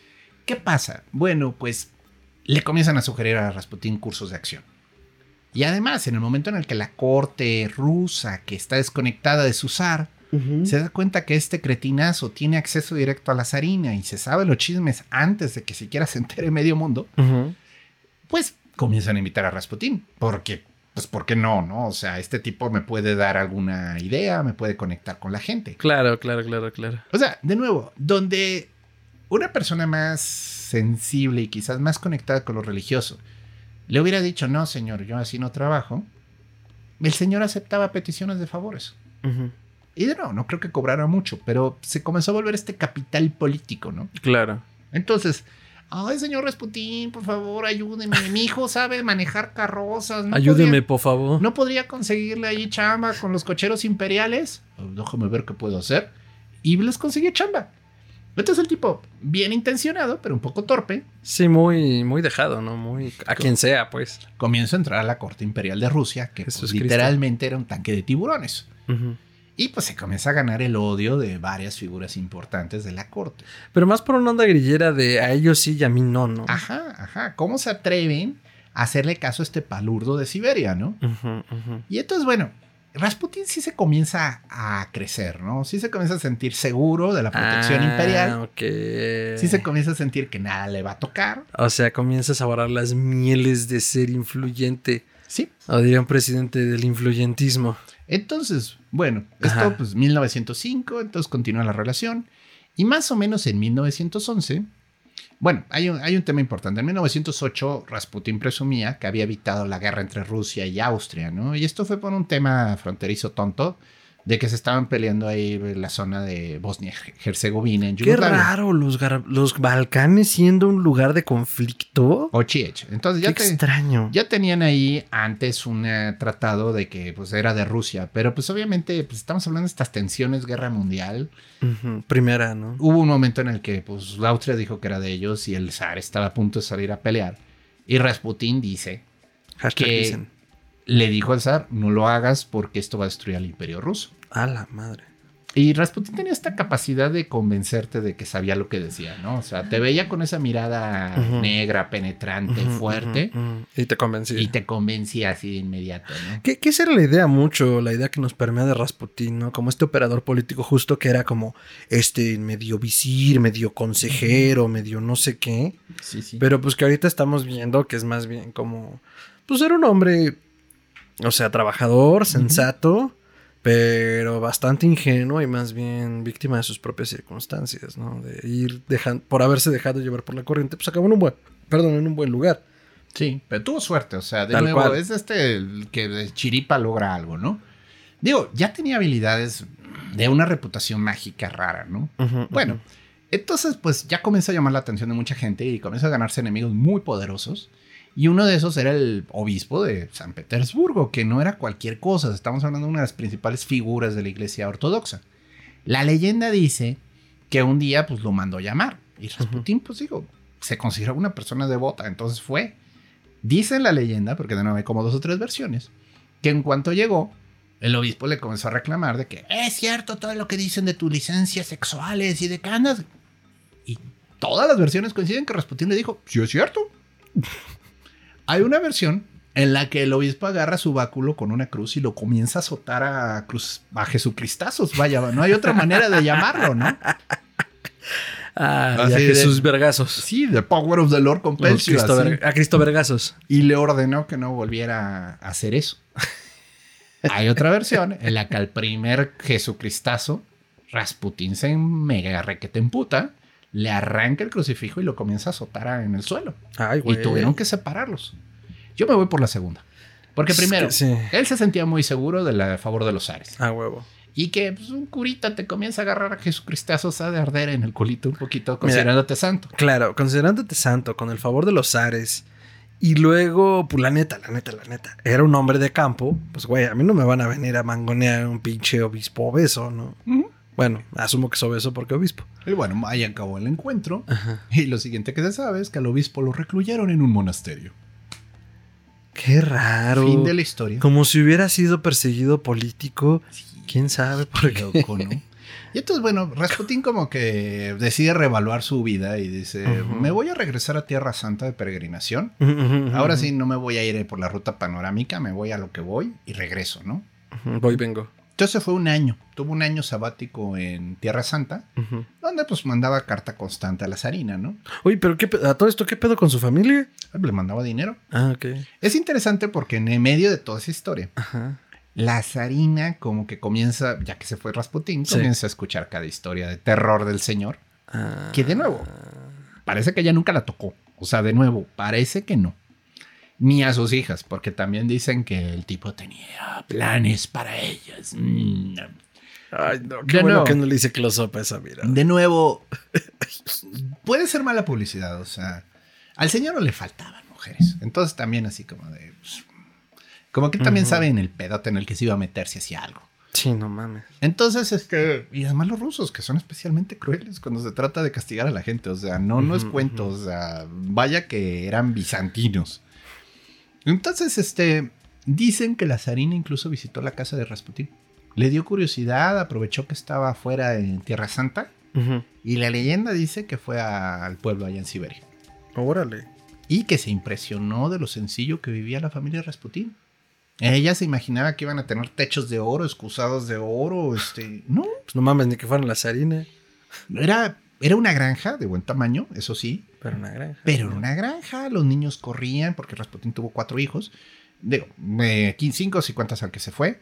¿qué pasa? Bueno, pues le comienzan a sugerir a Rasputín cursos de acción. Y además, en el momento en el que la corte rusa, que está desconectada de su zar, se da cuenta que este cretinazo tiene acceso directo a la zarina y se sabe los chismes antes de que siquiera se entere medio mundo, pues comienzan a invitar a Rasputín. Porque, pues, ¿por qué no? no? O sea, este tipo me puede dar alguna idea, me puede conectar con la gente. Claro, claro, claro, claro. O sea, de nuevo, donde una persona más sensible y quizás más conectada con lo religioso le hubiera dicho, no, señor, yo así no trabajo, el señor aceptaba peticiones de favores. Y de nuevo, no creo que cobrara mucho, pero se comenzó a volver este capital político, ¿no? Claro. Entonces, ay, señor Rasputín, por favor, ayúdeme. Mi hijo sabe manejar carrozas. ¿no Ayúdeme, podría- por favor. ¿No podría conseguirle ahí chamba con los cocheros imperiales? Déjame ver qué puedo hacer. Y les conseguí chamba. Entonces el tipo, bien intencionado, pero un poco torpe, Sí, muy, muy dejado, ¿no? Muy. A quien sea, pues. comienza a entrar a la corte imperial de Rusia, que pues, Cristo. literalmente era un tanque de tiburones. Ujú. Y pues se comienza a ganar el odio de varias figuras importantes de la corte. Pero más por una onda grillera de a ellos sí y a mí no, ¿no? Ajá, ajá. ¿Cómo se atreven a hacerle caso a este palurdo de Siberia, no? Ujú, ujú. Y entonces, bueno, Rasputin sí se comienza a crecer, ¿no? Sí se comienza a sentir seguro de la protección imperial. Ah, ok. Sí se comienza a sentir que nada le va a tocar. O sea, comienza a saborar las mieles de ser influyente. Sí. O diría un presidente del influyentismo. Entonces, bueno, esto pues 1905, entonces continúa la relación. Y más o menos en 1911, bueno, hay un, hay un tema importante. En 1908, Rasputin presumía que había evitado la guerra entre Rusia y Austria, ¿no? Y esto fue por un tema fronterizo tonto de que se estaban peleando ahí en la zona de Bosnia-Herzegovina, en Qué Yugoslavia. raro, los, los Balcanes siendo un lugar de conflicto. O Chiech. Entonces Qué ya, te- extraño. ya tenían ahí antes un eh, tratado de que pues era de Rusia, pero pues obviamente pues, estamos hablando de estas tensiones, guerra mundial. Primera, ¿no? Hubo un momento en el que pues Austria dijo que era de ellos y el zar estaba a punto de salir a pelear. Y Rasputin dice, Hashtag que- dicen. Le dijo al zar, no lo hagas porque esto va a destruir al imperio ruso. A la madre. Y Rasputin tenía esta capacidad de convencerte de que sabía lo que decía, ¿no? O sea, te veía con esa mirada negra, penetrante, fuerte. Y te convencí. y te convencía así de inmediato, ¿no? Que, que esa era la idea mucho, la idea que nos permea de Rasputín, ¿no? Como este operador político justo que era como este medio visir, medio consejero, medio no sé qué. Sí, sí. Pero pues que ahorita estamos viendo que es más bien como, pues era un hombre, o sea, trabajador, sensato, pero bastante ingenuo y más bien víctima de sus propias circunstancias, ¿no? De ir dejando, por haberse dejado llevar por la corriente, pues acabó en un buen, perdón, en un buen lugar. Sí, pero tuvo suerte, o sea, de Tal nuevo, cual. es este el que de chiripa logra algo, ¿no? Digo, ya tenía habilidades de una reputación mágica rara, ¿no? Bueno, entonces pues ya comienza a llamar la atención de mucha gente y comienza a ganarse enemigos muy poderosos. Y uno de esos era el obispo de San Petersburgo, que no era cualquier cosa, estamos hablando de una de las principales figuras de la iglesia ortodoxa. La leyenda dice que un día pues lo mandó llamar y Rasputín pues digo, se considera una persona devota, entonces fue. Dice la leyenda, porque de nuevo hay como dos o tres versiones, que en cuanto llegó, el obispo le comenzó a reclamar de que es cierto todo lo que dicen de tus licencias sexuales y de que andas. Y todas las versiones coinciden que Rasputín le dijo, sí es cierto. Hay una versión en la que el obispo agarra su báculo con una cruz y lo comienza a azotar a, cruz, a Jesucristazos. Vaya, no hay otra manera de llamarlo, ¿no? Ah, Así y a de- Jesús Vergazos. Sí, the power of the Lord you, Cristo. Ver- a Cristo Vergazos. y le ordenó que no volviera a hacer eso. Hay otra versión en la que al primer Jesucristazo, Rasputín se mega requete emputa, le arranca el crucifijo y lo comienza a azotar a- en el suelo. Ay, güey. Y tuvieron que separarlos. Yo me voy por la segunda. Porque Es primero, que sí. él se sentía muy seguro de la a favor de los ares. Ah, huevo. Y que pues, un curita te comienza a agarrar a Jesucristazos ha de arder en el culito un poquito, considerándote santo. Claro, considerándote santo, con el favor de los ares. Y luego, pues la neta, la neta, la neta. Era un hombre de campo. Pues, güey, a mí no me van a venir a mangonear un pinche obispo obeso, ¿no? Ujú. Bueno, asumo que es obeso porque obispo. Y bueno, ahí acabó el encuentro. Y lo siguiente que se sabe es que al obispo lo recluyeron en un monasterio. Qué raro. Fin de la historia. Como si hubiera sido perseguido político. ¿Quién sabe por qué? Loco, ¿no? Y entonces, bueno, Rasputín como que decide reevaluar su vida y dice, me voy a regresar a Tierra Santa de peregrinación. Ahora sí, no me voy a ir por la ruta panorámica, me voy a lo que voy y regreso, ¿no? Ujú, Voy, vengo. Entonces fue un año, tuvo un año sabático en Tierra Santa, donde pues mandaba carta constante a la zarina, ¿no? Oye, pero ¿qué ¿a todo esto qué pedo con su familia? Le mandaba dinero. Ah, ok. Es interesante porque en el medio de toda esa historia, Ajá. la zarina como que comienza, ya que se fue Rasputín, Sí. comienza a escuchar cada historia de terror del señor, Ah. que de nuevo, parece que ella nunca la tocó. O sea, de nuevo, parece que no. Ni a sus hijas, porque también dicen que el tipo tenía planes para ellas. Mm. Ay, no, qué De bueno nuevo. que no le hice close-up a esa mirada. De nuevo, *laughs* puede ser mala publicidad. O sea, al señor no le faltaban mujeres. Entonces también así como de... pues, como que también Ujú. saben el pedote en el que se iba a meter si hacía algo. Sí, no mames. Entonces, este, y además los rusos, que son especialmente crueles cuando se trata de castigar a la gente. O sea, no, no es cuento. O sea, vaya que eran bizantinos. Entonces, este, dicen que la zarina incluso visitó la casa de Rasputín. Le dio curiosidad, aprovechó que estaba afuera en Tierra Santa. Y la leyenda dice que fue a- al pueblo allá en Siberia. Órale. Y que se impresionó de lo sencillo que vivía la familia Rasputín. Ella se imaginaba que iban a tener techos de oro, excusados de oro, este, no. Pues no mames, ni que fueran la zarina. Era, era una granja de buen tamaño, eso sí. Pero una granja. Pero en una granja, los niños corrían, porque Rasputín tuvo cuatro hijos. Digo, eh, 15, cinco, cuentas al que se fue.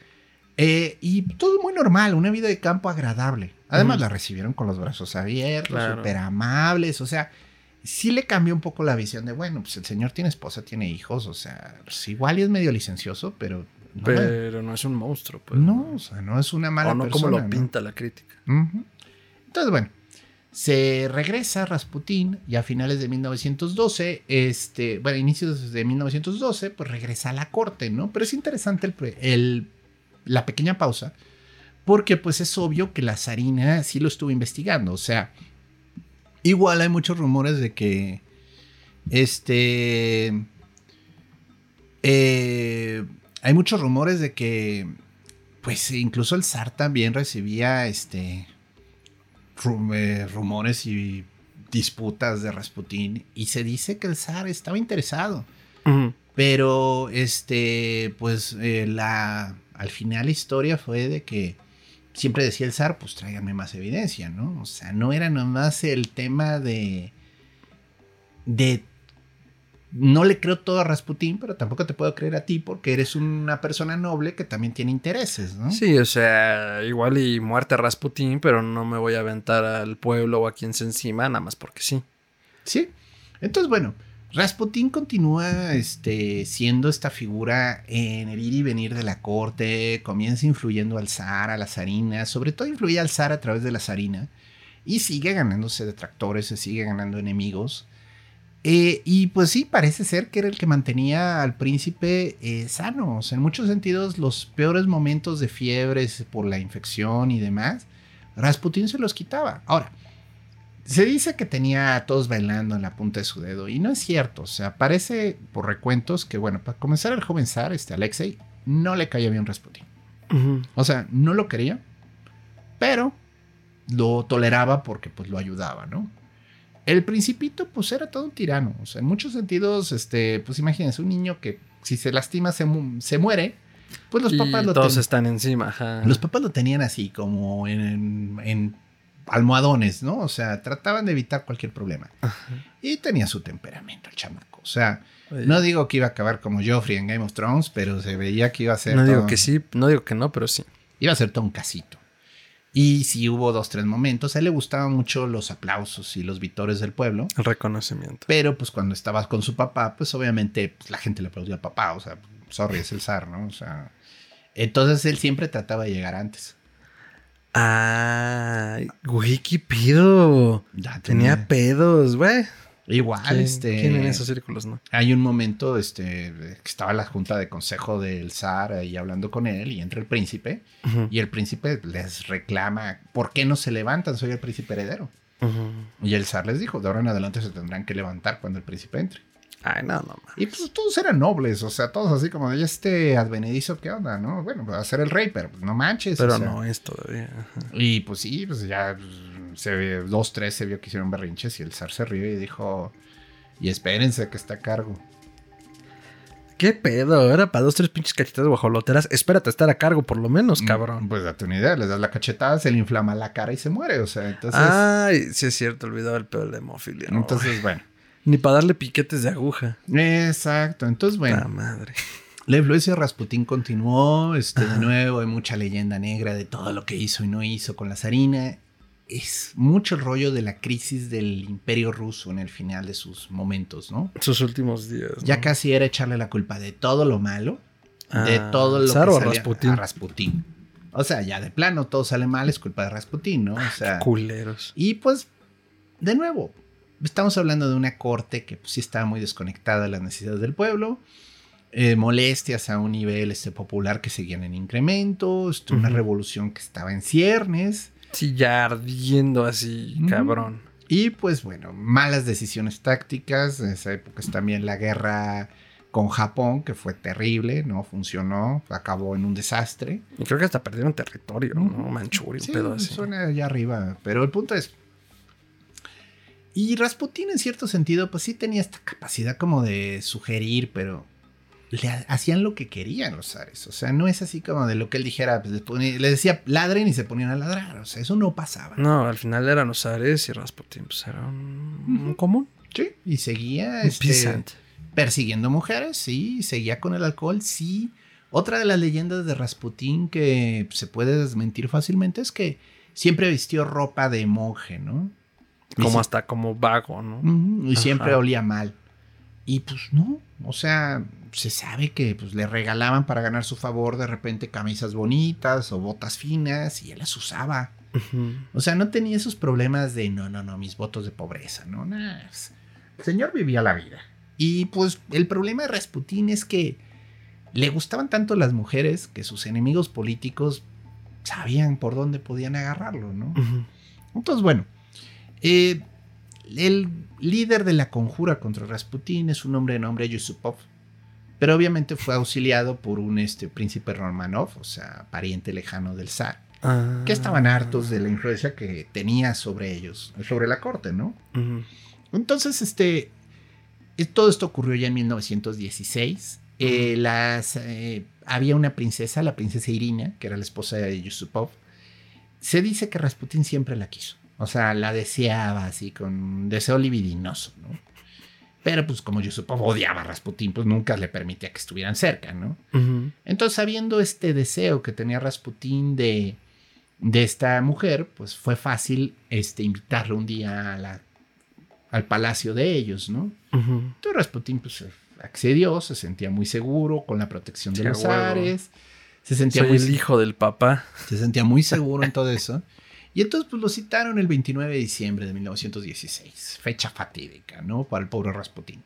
Eh, y todo muy normal, una vida de campo agradable. Además, la recibieron con los brazos abiertos, Claro. súper amables. O sea, sí le cambió un poco la visión de, bueno, pues el señor tiene esposa, tiene hijos. O sea, pues igual y es medio licencioso, pero. No, Pero no es un monstruo, pues. no, o sea, no es una mala o no persona. como lo ¿no? pinta la crítica. Entonces, bueno, se regresa Rasputín y a finales de 1912, este, bueno, inicios de 1912, pues regresa a la corte, ¿no? Pero es interesante el, el- la pequeña pausa, porque pues es obvio que la zarina sí lo estuvo investigando, o sea, igual hay muchos rumores de que, este, eh, hay muchos rumores de que pues incluso el zar también recibía este rum- eh, rumores y disputas de Rasputín y se dice que el zar estaba interesado, pero este pues eh, la al final la historia fue de que siempre decía el zar, pues tráiganme más evidencia, ¿no? O sea, no era nomás el tema de de no le creo todo a Rasputín, pero tampoco te puedo creer a ti porque eres una persona noble que también tiene intereses, ¿no? Sí, o sea, igual y muerte a Rasputín, pero no me voy a aventar al pueblo o a quien se encima, nada más porque sí. Sí. Entonces, bueno, Rasputín continúa este, siendo esta figura en el ir y venir de la corte, comienza influyendo al zar, a la zarina, sobre todo influye al zar a través de la zarina, y sigue ganándose detractores, se sigue ganando enemigos. Eh, y pues sí, parece ser que era el que mantenía al príncipe eh, sano. O sea, en muchos sentidos, los peores momentos de fiebres por la infección y demás, Rasputín se los quitaba. Ahora, se dice que tenía a todos bailando en la punta de su dedo, y no es cierto. O sea, parece por recuentos que, bueno, para comenzar, el joven zar, este Alexei, no le caía bien Rasputín. O sea, no lo quería, pero lo toleraba porque pues lo ayudaba, ¿no? El principito pues era todo un tirano, o sea, en muchos sentidos, este, pues imagínense, un niño que si se lastima se, mu- se muere, pues los y papás lo todos ten- están encima, ajá. los papás lo tenían así como en, en almohadones, ¿no? O sea, trataban de evitar cualquier problema. Y tenía su temperamento el chamaco, o sea, Oye, no digo que iba a acabar como Joffrey en Game of Thrones, pero se veía que iba a ser no digo que sí, no digo que no, pero sí. iba a ser todo un casito. Y sí hubo dos, tres momentos. A él le gustaban mucho los aplausos y los vitores del pueblo. El reconocimiento. Pero pues cuando estabas con su papá, pues obviamente pues, la gente le aplaudía al papá. O sea, sorry, es el zar, ¿no? O sea. Entonces él siempre trataba de llegar antes. Ay, güey, qué pedo. Ya Tenía pedos, güey. Igual, ¿Quién, este. quién en esos círculos, no? Hay un momento, este, que estaba la junta de consejo del zar ahí hablando con él y entra el príncipe. Ujú, Y el príncipe les reclama, ¿por qué no se levantan? Soy el príncipe heredero. ujú. Y el zar les dijo, de ahora en adelante se tendrán que levantar cuando el príncipe entre. Ay, no, no. Y pues todos eran nobles, o sea, todos así como, "Y este advenedizo, ¿qué onda? ¿No? Bueno, va a ser el rey, pero pues, no manches. Pero o sea. no es todavía. ajá. Y pues sí, pues ya pues, se ve- dos, tres se vio que hicieron berrinches y el zar se rió y dijo, y espérense que está a cargo. ¿Qué pedo? Era para dos, tres pinches cachetas de guajoloteras. Espérate a estar a cargo, por lo menos, cabrón. Pues date una idea, les das la cachetada, se le inflama la cara y se muere, o sea, entonces... Ay, sí es cierto, olvidaba el pedo de la hemofilia. no, entonces, bueno. Ni para darle piquetes de aguja. Exacto, entonces, bueno. La madre. La influencia de Rasputín continuó, este, de nuevo hay mucha leyenda negra de todo lo que hizo y no hizo con la zarina. Es mucho el rollo de la crisis del imperio ruso en el final de sus momentos, ¿no? Sus últimos días. ¿no? Ya casi era echarle la culpa de todo lo malo, de Ah, todo lo ¿Zar que o salía Rasputín? a Rasputín. O sea, ya de plano todo sale mal, es culpa de Rasputín, ¿no? O sea, Culeros. y pues, de nuevo, estamos hablando de una corte que pues, sí estaba muy desconectada de las necesidades del pueblo. eh, molestias a un nivel este, popular que seguían en incremento. Una revolución que estaba en ciernes. Sí, ya ardiendo así, cabrón. Y pues bueno, malas decisiones tácticas. En esa época es también la guerra con Japón, que fue terrible, no funcionó, acabó en un desastre. Y creo que hasta perdieron territorio, ¿no? Manchuria, un Sí, pedo así. suena allá arriba. Pero el punto es. Y Rasputín, en cierto sentido, pues sí tenía esta capacidad como de sugerir, pero le hacían lo que querían los zares. O sea, no es así como de lo que él dijera, pues, le, decía ladren y se ponían a ladrar. O sea, eso no pasaba. No, al final eran los zares y Rasputin pues era un, común. Sí, y seguía este, persiguiendo mujeres, sí, seguía con el alcohol, sí. Otra de las leyendas de Rasputin que se puede desmentir fácilmente es que siempre vistió ropa de monje, ¿no? Como hasta como vago, ¿no? y siempre olía mal. Y pues no, o sea, se sabe que pues, le regalaban para ganar su favor de repente camisas bonitas o botas finas y él las usaba. O sea, no tenía esos problemas de no, no, no, mis votos de pobreza, ¿no? Pues, el señor vivía la vida. Y pues el problema de Rasputín es que le gustaban tanto las mujeres que sus enemigos políticos sabían por dónde podían agarrarlo, ¿no? Entonces, bueno, eh, el líder de la conjura contra Rasputín es un hombre de nombre Yusupov, pero obviamente fue auxiliado por un este, príncipe Romanov, o sea, pariente lejano del zar, ah. que estaban hartos de la influencia que tenía sobre ellos, sobre la corte, ¿no? Entonces, este, eh, todo esto ocurrió ya en 1916. Eh, las, eh, había una princesa, la princesa Irina, que era la esposa de Yusupov. Se dice que Rasputín siempre la quiso. O sea, la deseaba así, con un deseo libidinoso, ¿no? Pero pues como Yusupov odiaba a Rasputín, pues nunca le permitía que estuvieran cerca, ¿no? Entonces, sabiendo este deseo que tenía Rasputín de, de esta mujer, pues fue fácil este, invitarlo un día a la, al palacio de ellos, ¿no? Entonces Rasputín pues accedió, se sentía muy seguro con la protección de los ares. Se sentía muy el hijo del papá. Se sentía muy seguro en todo eso. Y entonces pues lo citaron el 29 de diciembre de 1916, fecha fatídica, ¿no? Para el pobre Rasputín.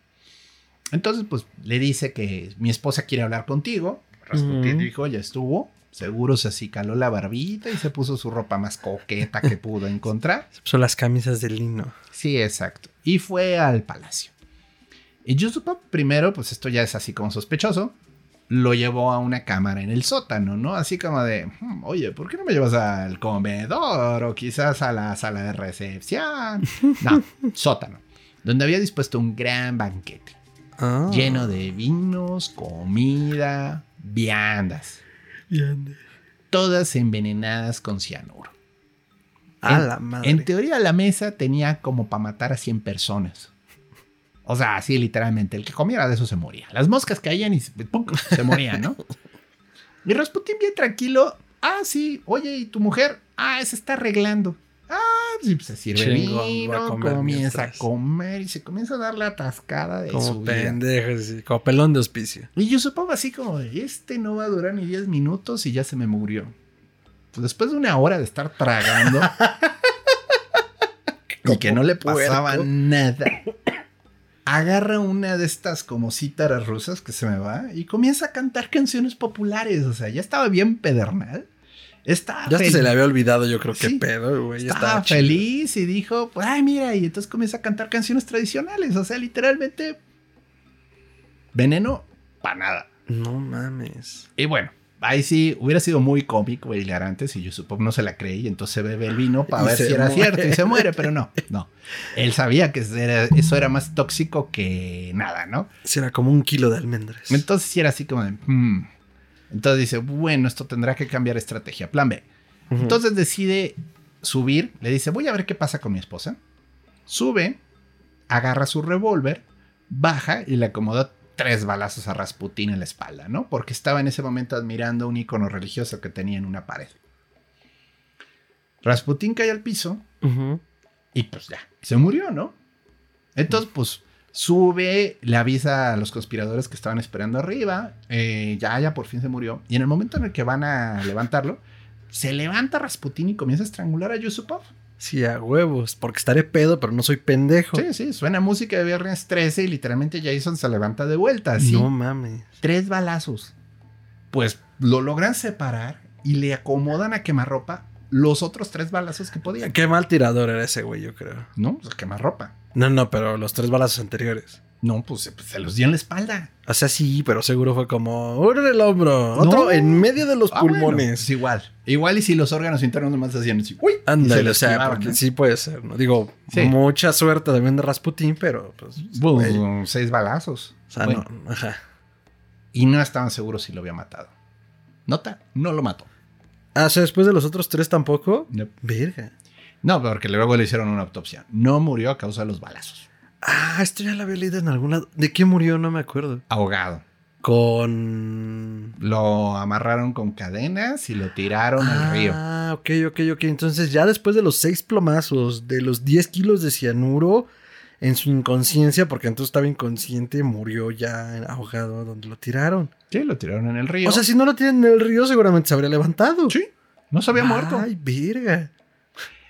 Entonces pues le dice que mi esposa quiere hablar contigo. Rasputín dijo, ya estuvo. Seguro se acicaló la barbita y se puso su ropa más coqueta que pudo encontrar. *laughs* Se puso las camisas de lino. Sí, exacto. Y fue al palacio. Y Yusupov primero, pues esto ya es así como sospechoso, lo llevó a una cámara en el sótano, ¿no? Así como de, hmm, oye, ¿por qué no me llevas al comedor o quizás a la sala de recepción? No, *laughs* sótano, donde había dispuesto un gran banquete, ah. lleno de vinos, comida, viandas. Viandas. Todas envenenadas con cianuro. A la madre. En teoría la mesa tenía como para matar a 100 personas. O sea, así literalmente, el que comiera de eso se moría. Las moscas caían y se morían, ¿no? y Rasputin bien tranquilo. Ah, sí, oye, ¿y tu mujer? Ah, se está arreglando. Ah, sí, pues se sirve vino, comienza a comer y se comienza a dar la atascada de como su pendejo, sí, como pelón de hospicio. Y yo supongo así como, este no va a durar ni 10 minutos y ya se me murió. Pues después de una hora de estar tragando *laughs* y que no le pasaba nada agarra una de estas como cítaras rusas que se me va y comienza a cantar canciones populares. O sea, ya estaba bien pedernal. Estaba ya se le había olvidado, yo creo que pedo, güey. Estaba, feliz y dijo, pues, ay, mira, y entonces comienza a cantar canciones tradicionales. O sea, literalmente, veneno para nada. No mames. Y bueno, ahí sí hubiera sido muy cómico y hilarante si Yusupov no se la creí y entonces bebe el vino para ver si era cierto y se muere, pero no, no. Él sabía que eso era más tóxico que nada, ¿no? Si era como un kilo de almendras. Entonces sí era así como de... Hmm". Entonces dice, bueno, esto tendrá que cambiar estrategia. Plan B. Entonces decide subir, le dice, voy a ver qué pasa con mi esposa. Sube, agarra su revólver, baja y le acomoda tres balazos a Rasputín en la espalda, ¿no? Porque estaba en ese momento admirando un icono religioso que tenía en una pared. Rasputín cae al piso y pues ya, se murió, ¿no? Entonces, pues sube, le avisa a los conspiradores que estaban esperando arriba, eh, ya, ya por fin se murió. Y en el momento en el que van a levantarlo, se levanta Rasputín y comienza a estrangular a Yusupov. Sí, a huevos, porque estaré pedo, pero no soy pendejo. Sí, sí, suena música de viernes 13 y literalmente Jason se levanta de vuelta. ¿sí? No mames. Tres balazos. Pues lo logran separar y le acomodan a quemarropa los otros tres balazos que podían. Qué mal tirador era ese güey, yo creo. No, pues quemarropa. No, no, pero los tres balazos anteriores. No, pues, pues, se los dio en la espalda. O sea, sí, pero seguro fue como uno en el hombro, otro en medio de los ah, pulmones. Es igual. Igual y si los órganos internos nomás hacían así, uy, ándale, o sea, porque sí puede ser, ¿no? Digo, mucha suerte también de Rasputín, pero pues. pues seis balazos. O sea, no, ajá. y no estaban seguros si lo había matado. Nota, no lo mató. Ah, o sea, después de los otros tres tampoco. No. Verga. No, porque luego le hicieron una autopsia. No murió a causa de los balazos. Ah, esto ya lo había leído en algún lado. ¿De qué murió? No me acuerdo. Ahogado. Con. Lo amarraron con cadenas y lo tiraron al río. Ah, ok, ok, ok. Entonces, ya después de los seis plomazos, de los 10 kilos de cianuro en su inconsciencia, porque entonces estaba inconsciente, murió ya ahogado donde lo tiraron. Sí, lo tiraron en el río. O sea, si no lo tienen en el río, seguramente se habría levantado. sí, no se había muerto. Ay, verga.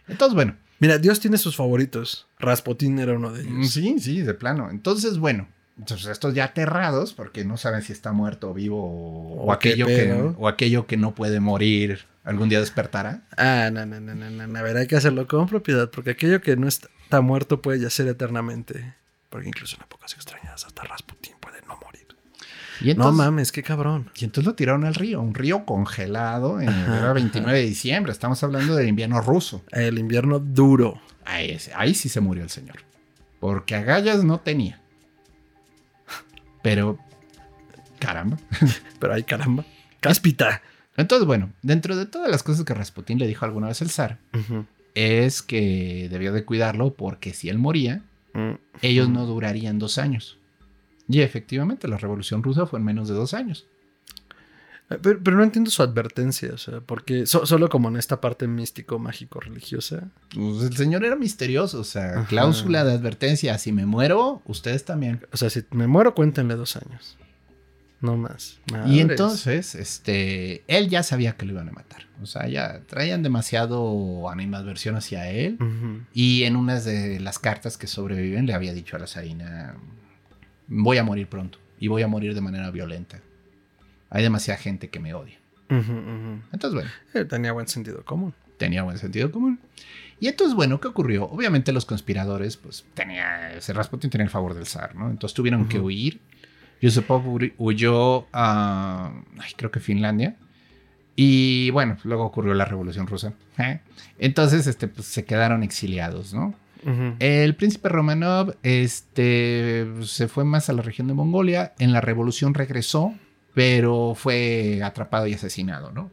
Entonces, bueno. Mira, Dios tiene sus favoritos. Rasputín era uno de ellos. Sí, sí, de plano. Entonces, bueno. Entonces, estos ya aterrados, porque no saben si está muerto o vivo o, O aquello, que, o aquello que no puede morir algún día despertará. Ah, no, no, no, no, no, no. A ver, hay que hacerlo con propiedad, porque aquello que no está, muerto puede yacer eternamente. Porque incluso en épocas extrañas hasta Rasputín. Y entonces, no mames, qué cabrón. y entonces lo tiraron al río, un río congelado en Ajá, era 29 de diciembre. Estamos hablando del invierno ruso. El invierno duro. Ahí, sí se murió el señor. Porque agallas no tenía. Pero, caramba. *laughs* Pero ay, caramba. Cáspita. Entonces, bueno, dentro de todas las cosas que Rasputín le dijo alguna vez al zar, es que debía de cuidarlo porque si él moría, Mm. ellos no durarían dos años. Y efectivamente, la revolución rusa fue en menos de dos años. Eh, Pero, pero no entiendo su advertencia, o sea, porque so- solo como en esta parte místico, mágico, religiosa. Pues el señor era misterioso, o sea, Ajá. cláusula de advertencia, si me muero, ustedes también. O sea, si me muero, cuéntenle dos años. No más. Y entonces, este, él ya sabía que lo iban a matar. O sea, ya traían demasiado animadversión hacia él. Y en unas de las cartas que sobreviven le había dicho a la zarina, voy a morir pronto y voy a morir de manera violenta. Hay demasiada gente que me odia. Entonces, bueno, Eh, tenía buen sentido común. tenía buen sentido común. Y entonces, bueno, ¿qué ocurrió? Obviamente los conspiradores, pues tenía, ese Rasputin tenía el favor del zar, ¿no? Entonces tuvieron que huir. Yusupov hu- huyó a, ay, creo que Finlandia. Y bueno, luego ocurrió la Revolución Rusa. ¿eh? Entonces, este, pues, se quedaron exiliados, ¿no? El príncipe Romanov este, se fue más a la región de Mongolia. En la revolución regresó, pero fue atrapado y asesinado, ¿no?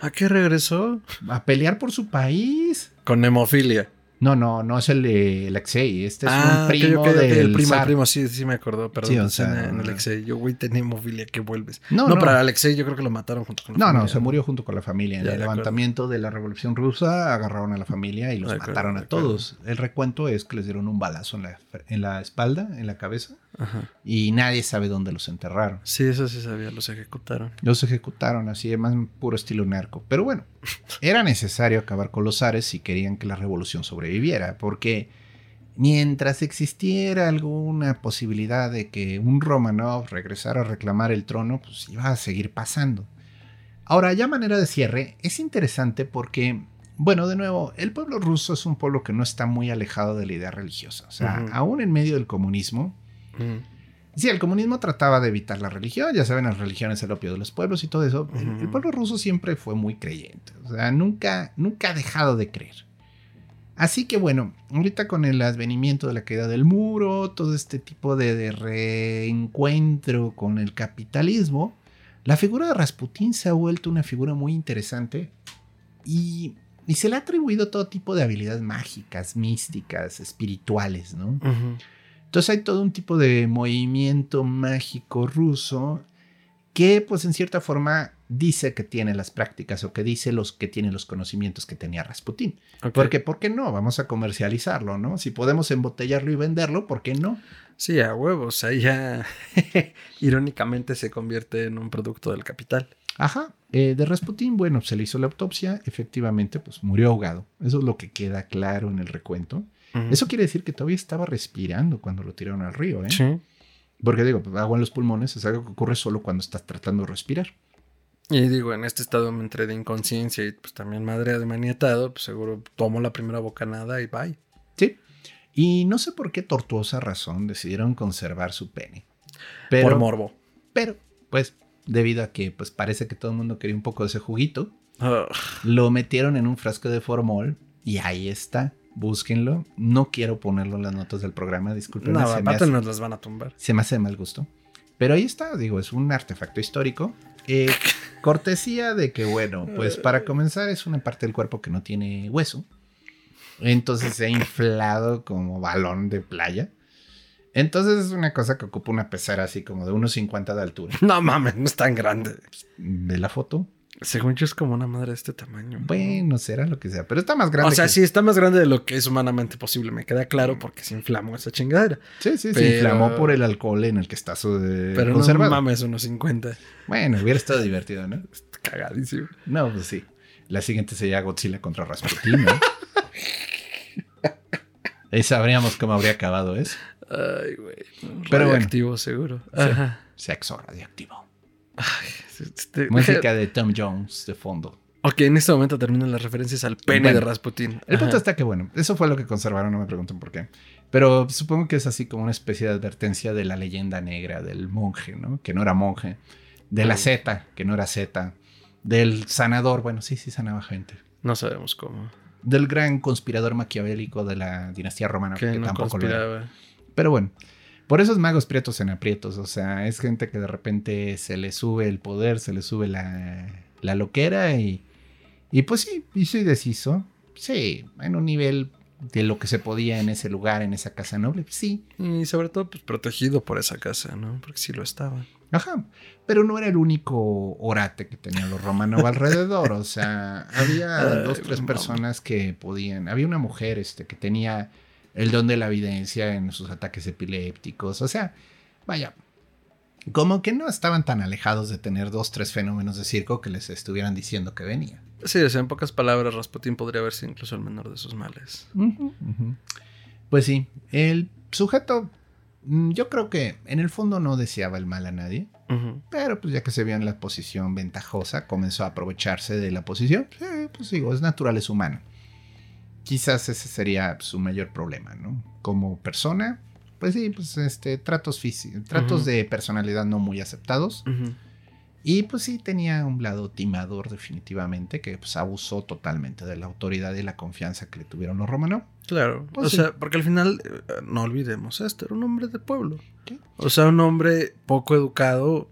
¿A qué regresó? A pelear por su país. Con hemofilia. No, no, no es el de Alexei. Este es ah, un primo ok, ok, del el primo, el primo, sí, sí me acordó, perdón, Sí, o sea, en, Alexei. Yo, güey, tenía hemofilia, que vuelves. No, No, no. para Alexei yo creo que lo mataron junto con la No, no, familia, se murió junto con la familia. En Ya, el de acuerdo. levantamiento de la Revolución Rusa agarraron a la familia y los De mataron a todos. El recuento es que les dieron un balazo en la, en la espalda, en la cabeza, Ajá. y nadie sabe dónde los enterraron. Sí, eso sí sabía, los ejecutaron. Los ejecutaron así, más puro estilo narco. Pero bueno, *laughs* era necesario acabar con los zares si querían que la revolución sobreviviera, porque mientras existiera alguna posibilidad de que un Romanov regresara a reclamar el trono, pues iba a seguir pasando. Ahora, ya manera de cierre, es interesante porque, bueno, de nuevo, el pueblo ruso es un pueblo que no está muy alejado de la idea religiosa. O sea, aún en medio del comunismo, Sí, el comunismo trataba de evitar la religión, ya saben, las religiones el opio de los pueblos y todo eso. El- pueblo ruso siempre fue muy creyente, o sea, nunca, nunca ha dejado de creer. Así que bueno, ahorita con el advenimiento de la caída del muro, todo este tipo de, de reencuentro con el capitalismo, la figura de Rasputín se ha vuelto una figura muy interesante y, y se le ha atribuido todo tipo de habilidades mágicas, místicas, espirituales, ¿no? Entonces hay todo un tipo de movimiento mágico ruso que pues en cierta forma dice que tiene las prácticas o que dice los que tiene los conocimientos que tenía Rasputín. Porque ¿por qué no? Vamos a comercializarlo, ¿no? Si podemos embotellarlo y venderlo, ¿por qué no? Sí, a huevos. Ahí ya *laughs* irónicamente se convierte en un producto del capital. Ajá. Eh, de Rasputín, bueno, se le hizo la autopsia, efectivamente, pues murió ahogado. Eso es lo que queda claro en el recuento. Eso quiere decir que todavía estaba respirando cuando lo tiraron al río, ¿eh? Sí. Porque digo, pues, agua en los pulmones es algo que ocurre solo cuando estás tratando de respirar. Y digo, en este estado entre de inconsciencia y pues también madre de maniatado, pues seguro tomo la primera bocanada y bye. Sí. Y no sé por qué tortuosa razón decidieron conservar su pene. Pero, Por morbo. pero, pues, debido a que pues parece que todo el mundo quería un poco de ese juguito, Ugh. lo metieron en un frasco de formol y ahí está. Búsquenlo. No quiero ponerlo en las notas del programa, disculpen. no, aparte nos las van a tumbar. se me hace de mal gusto. Pero ahí está, digo, es un artefacto histórico. Eh, *laughs* cortesía de que, bueno, pues para comenzar es una parte del cuerpo que no tiene hueso. Entonces se ha inflado como balón de playa. Entonces es una cosa que ocupa una pecera así como de unos 50 de altura. No mames, no es tan grande. ¿De la foto? Según yo es como una madre de este tamaño. Bueno, será lo que sea, pero está más grande. O sea, que- sí, está más grande de lo que es humanamente posible. Me queda claro porque se inflamó esa chingadera. Sí, sí, se Pero- inflamó por el alcohol en el que está su- eh, Pero conservado. no mames, unos 50. Bueno, hubiera estado divertido, ¿no? Está cagadísimo. No, pues sí. La siguiente sería Godzilla contra Rasputin, ¿no? *laughs* Ahí sabríamos cómo habría acabado eso. Ay, güey. Pero bueno. Radioactivo, seguro. Ajá. Sexo radioactivo. Este- Música *laughs* de Tom Jones de fondo. Ok, en este momento terminan las referencias al pene Bueno, de Rasputin. El punto está que, bueno, eso fue lo que conservaron, no me pregunten por qué. Pero supongo que es así como una especie de advertencia de la leyenda negra del monje, ¿no? Que no era monje. De la. Z, que no era Z. Del sanador, bueno, sí, sí sanaba gente. No sabemos cómo. Del gran conspirador maquiavélico de la dinastía romana, Que que no tampoco lo era. conspiraba. Pero bueno, por esos magos prietos en aprietos, o sea, es gente que de repente se le sube el poder, se le sube la, la loquera y, y pues sí, hizo y deshizo. Sí, en un nivel de lo que se podía en ese lugar, en esa casa noble, sí. Y sobre todo, pues protegido por esa casa, ¿no? Porque sí lo estaba. Ajá, pero no era el único orate que tenían los romanos alrededor, o sea, había *laughs* dos, tres personas que podían, había una mujer este, que tenía el don de la evidencia en sus ataques epilépticos, o sea, vaya, como que no estaban tan alejados de tener dos, tres fenómenos de circo que les estuvieran diciendo que venía. Sí, o sea, en pocas palabras, Rasputin podría haber sido incluso el menor de sus males. Pues sí, el sujeto, mm, yo creo que en el fondo no deseaba el mal a nadie. Pero pues ya que se vio en la posición ventajosa, comenzó a aprovecharse de la posición. Sí, pues digo, es natural, es humano. Quizás ese sería su mayor problema, ¿no? Como persona, pues sí, pues este, tratos físicos, tratos Ujú. de personalidad no muy aceptados. Y pues sí, tenía un lado timador definitivamente, que pues abusó totalmente de la autoridad y la confianza que le tuvieron los romanos. Claro, Pues o sí. sea, porque al final, eh, no olvidemos esto, era un hombre de pueblo. O sea, un hombre poco educado,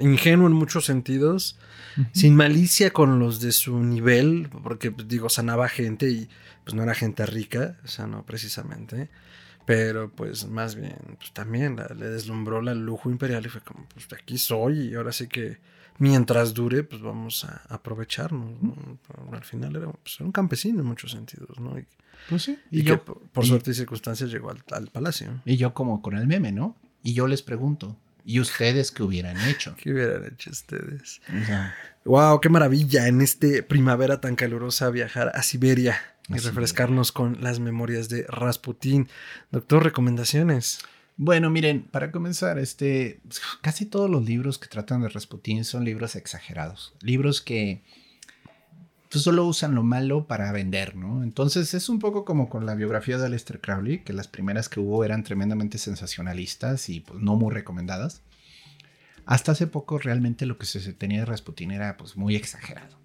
ingenuo en muchos sentidos, sin malicia con los de su nivel, porque pues, digo, sanaba gente y pues no era gente rica, o sea, no precisamente. Pero pues más bien, pues también la- le deslumbró la lujo imperial y fue como, pues de aquí soy y ahora sí que mientras dure, pues vamos a aprovecharnos. ¿no? Al final era, pues, era un campesino en muchos sentidos, ¿no? Y, Pues sí. y Y que yo, por, por y- suerte y circunstancias llegó al, al palacio. y yo como con el meme, ¿no? Y yo les pregunto, ¿y ustedes qué hubieran hecho? *laughs* ¿Qué hubieran hecho ustedes? Wow, qué maravilla en este primavera tan calurosa viajar a Siberia y refrescarnos con las memorias de Rasputín. Doctor, recomendaciones. Bueno, miren, para comenzar, este, casi todos los libros que tratan de Rasputín son libros exagerados, libros que pues, solo usan lo malo para vender, ¿no? Entonces es un poco como con la biografía de Aleister Crowley, que las primeras que hubo eran tremendamente sensacionalistas y pues no muy recomendadas. Hasta hace poco realmente lo que se se tenía de Rasputín era pues muy exagerado.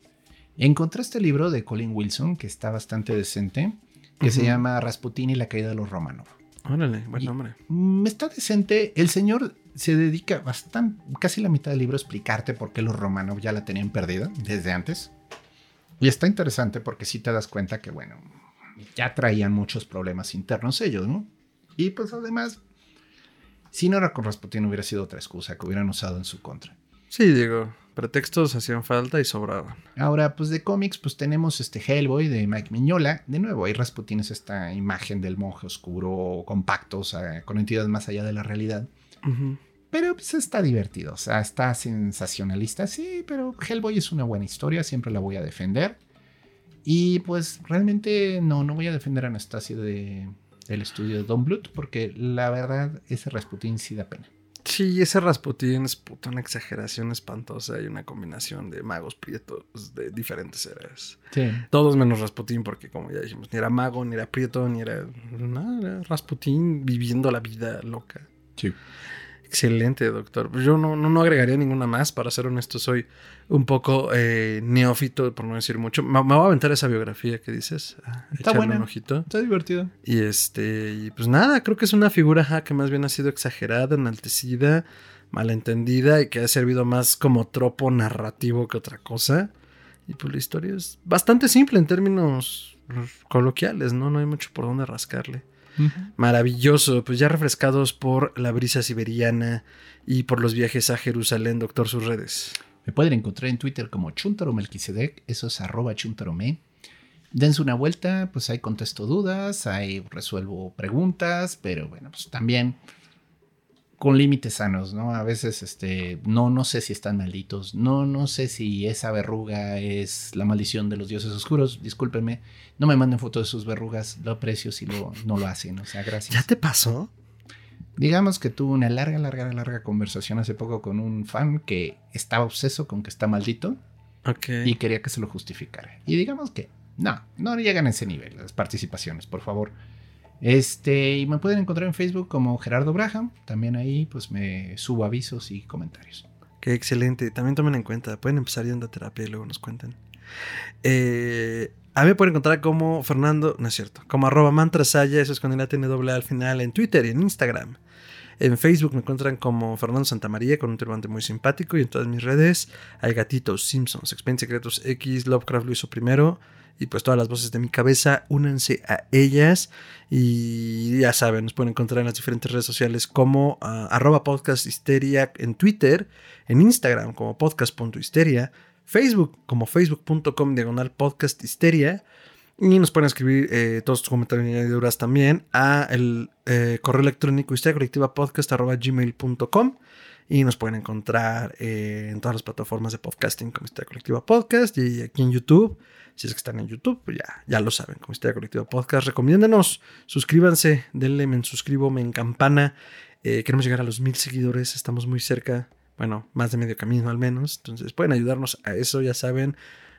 Encontré este libro de Colin Wilson que está bastante decente, que se llama Rasputín y la caída de los Romanov. Órale, buen nombre. Mm, está decente. El señor se dedica bastante, casi la mitad del libro a explicarte por qué los romanos ya la tenían perdida desde antes. Y está interesante porque sí te das cuenta que, bueno, ya traían muchos problemas internos ellos, ¿no? Y pues además, si no era con Rasputin hubiera sido otra excusa que hubieran usado en su contra. Sí, digo, pretextos hacían falta y sobraban. Ahora, pues de cómics, pues tenemos este Hellboy de Mike Miñola. De nuevo, ahí Rasputin es esta imagen del monje oscuro, compacto, o sea, con entidades más allá de la realidad. Pero pues está divertido, o sea, está sensacionalista, sí, pero Hellboy es una buena historia, siempre la voy a defender. Y pues realmente no, no voy a defender a Anastasia de, del estudio de Don Bluth, porque la verdad ese Rasputin sí da pena. Sí, ese Rasputín es puta una exageración espantosa y una combinación de magos prietos de diferentes eras. Sí. Todos menos Rasputín, porque como ya dijimos, ni era mago, ni era prieto, ni era nada, era Rasputín viviendo la vida loca. Sí. Excelente, doctor. Pues Yo no, no, no agregaría ninguna más, para ser honesto, soy un poco eh, neófito, por no decir mucho. Me, me voy a aventar esa biografía que dices. a Está buena. un ojito. Está divertido. Y este, y pues nada, creo que es una figura que más bien ha sido exagerada, enaltecida, malentendida y que ha servido más como tropo narrativo que otra cosa. Y pues la historia es bastante simple en términos coloquiales, ¿no? No hay mucho por dónde rascarle. Maravilloso, pues ya refrescados por la brisa siberiana y por los viajes a Jerusalén, doctor, sus redes. Me pueden encontrar en Twitter como Chuntaro eso es arroba chuntarome. Dense una vuelta, pues ahí contesto dudas, ahí resuelvo preguntas, pero bueno, pues también con límites sanos, ¿no? A veces, este, no, no sé si están malditos, no, no sé si esa verruga es la maldición de los dioses oscuros, discúlpenme, no me manden fotos de sus verrugas, lo aprecio si lo, no lo hacen, o sea, gracias. ¿Ya te pasó? Digamos que tuve una larga, larga, larga conversación hace poco con un fan que estaba obseso con que está maldito y quería que se lo justificara. Y digamos que no, no llegan a ese nivel las participaciones, por favor. Este, y me pueden encontrar en Facebook como Gerardo Braham. También ahí pues me subo avisos y comentarios. Qué excelente. También tomen en cuenta. Pueden empezar yendo a terapia y luego nos cuentan. Eh, a mí me pueden encontrar como Fernando, no es cierto, como arroba mantrasaya, eso es la tiene doble al final en Twitter y en Instagram. En Facebook me encuentran como Fernando Santamaría con un turbante muy simpático y en todas mis redes hay gatitos, Simpsons, Expedientes Secretos X, Lovecraft lo hizo primero y pues todas las voces de mi cabeza, únanse a ellas y ya saben, nos pueden encontrar en las diferentes redes sociales como uh, arroba podcast histeria en Twitter, en Instagram como podcast.histeria, Facebook como facebook.com diagonal podcast histeria y nos pueden escribir eh, todos sus comentarios y añadiduras también a el eh, correo electrónico histeria colectiva podcast arroba gmail.com y nos pueden encontrar eh, en todas las plataformas de podcasting como Historia Colectiva Podcast y aquí en YouTube. Si es que están en YouTube, pues ya, ya lo saben, como Historia Colectiva Podcast. Recomiéndenos, suscríbanse, denle me suscribo, me en campana. Eh, queremos llegar a los mil seguidores, estamos muy cerca, bueno, más de medio camino al menos. Entonces pueden ayudarnos a eso, ya saben.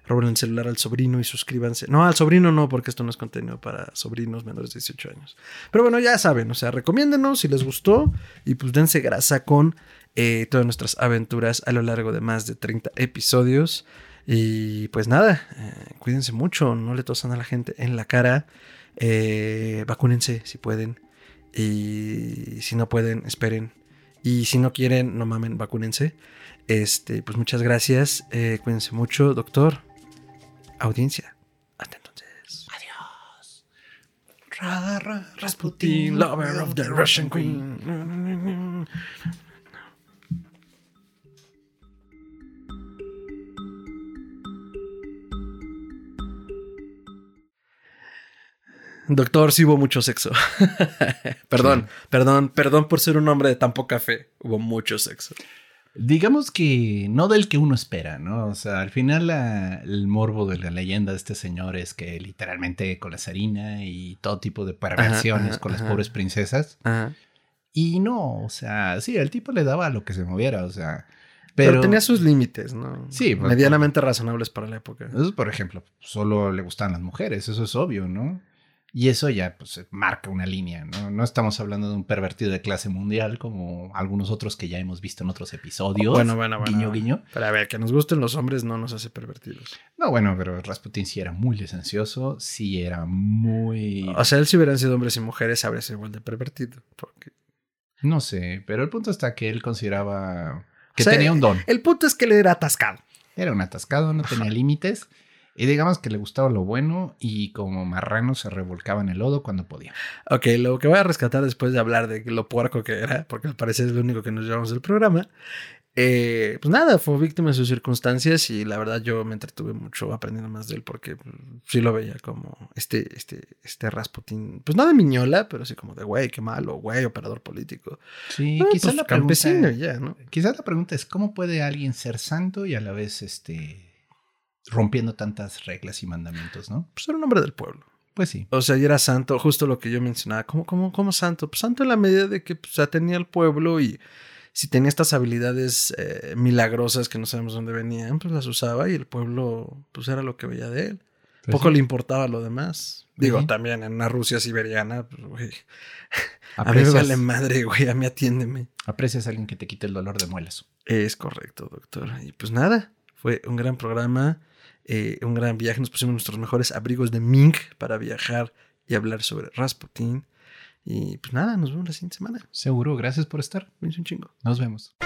Roben el celular al sobrino y suscríbanse. No, al sobrino no, porque esto no es contenido para sobrinos menores de 18 años. Pero bueno, ya saben, o sea, recomiéndenos si les gustó y pues dense grasa con eh, todas nuestras aventuras a lo largo de más de 30 episodios. Y pues nada, eh, cuídense mucho, no le tosan a la gente en la cara, eh, vacúnense si pueden. Y si no pueden, esperen. Y si no quieren, no mamen, vacúnense. Este, pues muchas gracias. cuídense mucho, doctor. Audiencia. Hasta entonces. Adiós. Rasputin, lover of the Russian queen. Doctor, sí hubo mucho sexo. *laughs* perdón, perdón, perdón por ser un hombre de tan poca fe. Hubo mucho sexo. Digamos que no del que uno espera, ¿no? O sea, al final el morbo de la leyenda de este señor es que literalmente con la zarina y todo tipo de perversiones con las pobres princesas. Y no, o sea, sí, el tipo le daba lo que se moviera, o sea. Pero, tenía sus límites, ¿no? Sí. Pues, Medianamente razonables para la época. por ejemplo, solo le gustaban las mujeres, eso es obvio, ¿no? Y eso ya pues marca una línea, ¿no? No estamos hablando de un pervertido de clase mundial como algunos otros que ya hemos visto en otros episodios. Bueno, bueno, bueno. Guiño, guiño. Pero a ver, que nos gusten los hombres no nos hace pervertidos. No, bueno, pero Rasputin sí era muy licencioso, sí era muy... O sea, él si hubieran sido hombres y mujeres habría sido igual de pervertido, porque... No sé, pero el punto está que él consideraba que tenía un don. El punto es que él era atascado. Era un atascado, no tenía límites. Y digamos que le gustaba lo bueno y como marrano se revolcaba en el lodo cuando podía. Ok, lo que voy a rescatar después de hablar de lo puerco que era, porque al parecer es lo único que nos llevamos del programa, eh, pues nada, fue víctima de sus circunstancias y la verdad yo me entretuve mucho aprendiendo más de él porque pues, sí lo veía como este, este, este Rasputin, pues no de miñola, pero sí como de güey, qué malo, güey, operador político. Sí, quizás pues, la pregunta, ya, ¿no? Quizás la pregunta es cómo puede alguien ser santo y a la vez este rompiendo tantas reglas y mandamientos, ¿no? Pues era un hombre del pueblo. Pues sí. O sea, y era santo, justo lo que yo mencionaba. ¿Cómo, cómo, cómo santo? Pues santo en la medida de que pues, ya tenía el pueblo y si tenía estas habilidades eh, milagrosas que no sabemos dónde venían, pues las usaba y el pueblo, pues era lo que veía de él. Pues Poco le importaba lo demás. Digo, también en una Rusia siberiana, pues, güey. *laughs* A mí me vale madre, güey, a mí atiéndeme. Aprecias a alguien que te quite el dolor de muelas. Es correcto, doctor. Y pues nada, fue un gran programa. Eh, un gran viaje. Nos pusimos nuestros mejores abrigos de mink para viajar y hablar sobre Rasputin. Y pues nada, nos vemos la siguiente semana. Seguro, gracias por estar. un chingo. Nos vemos.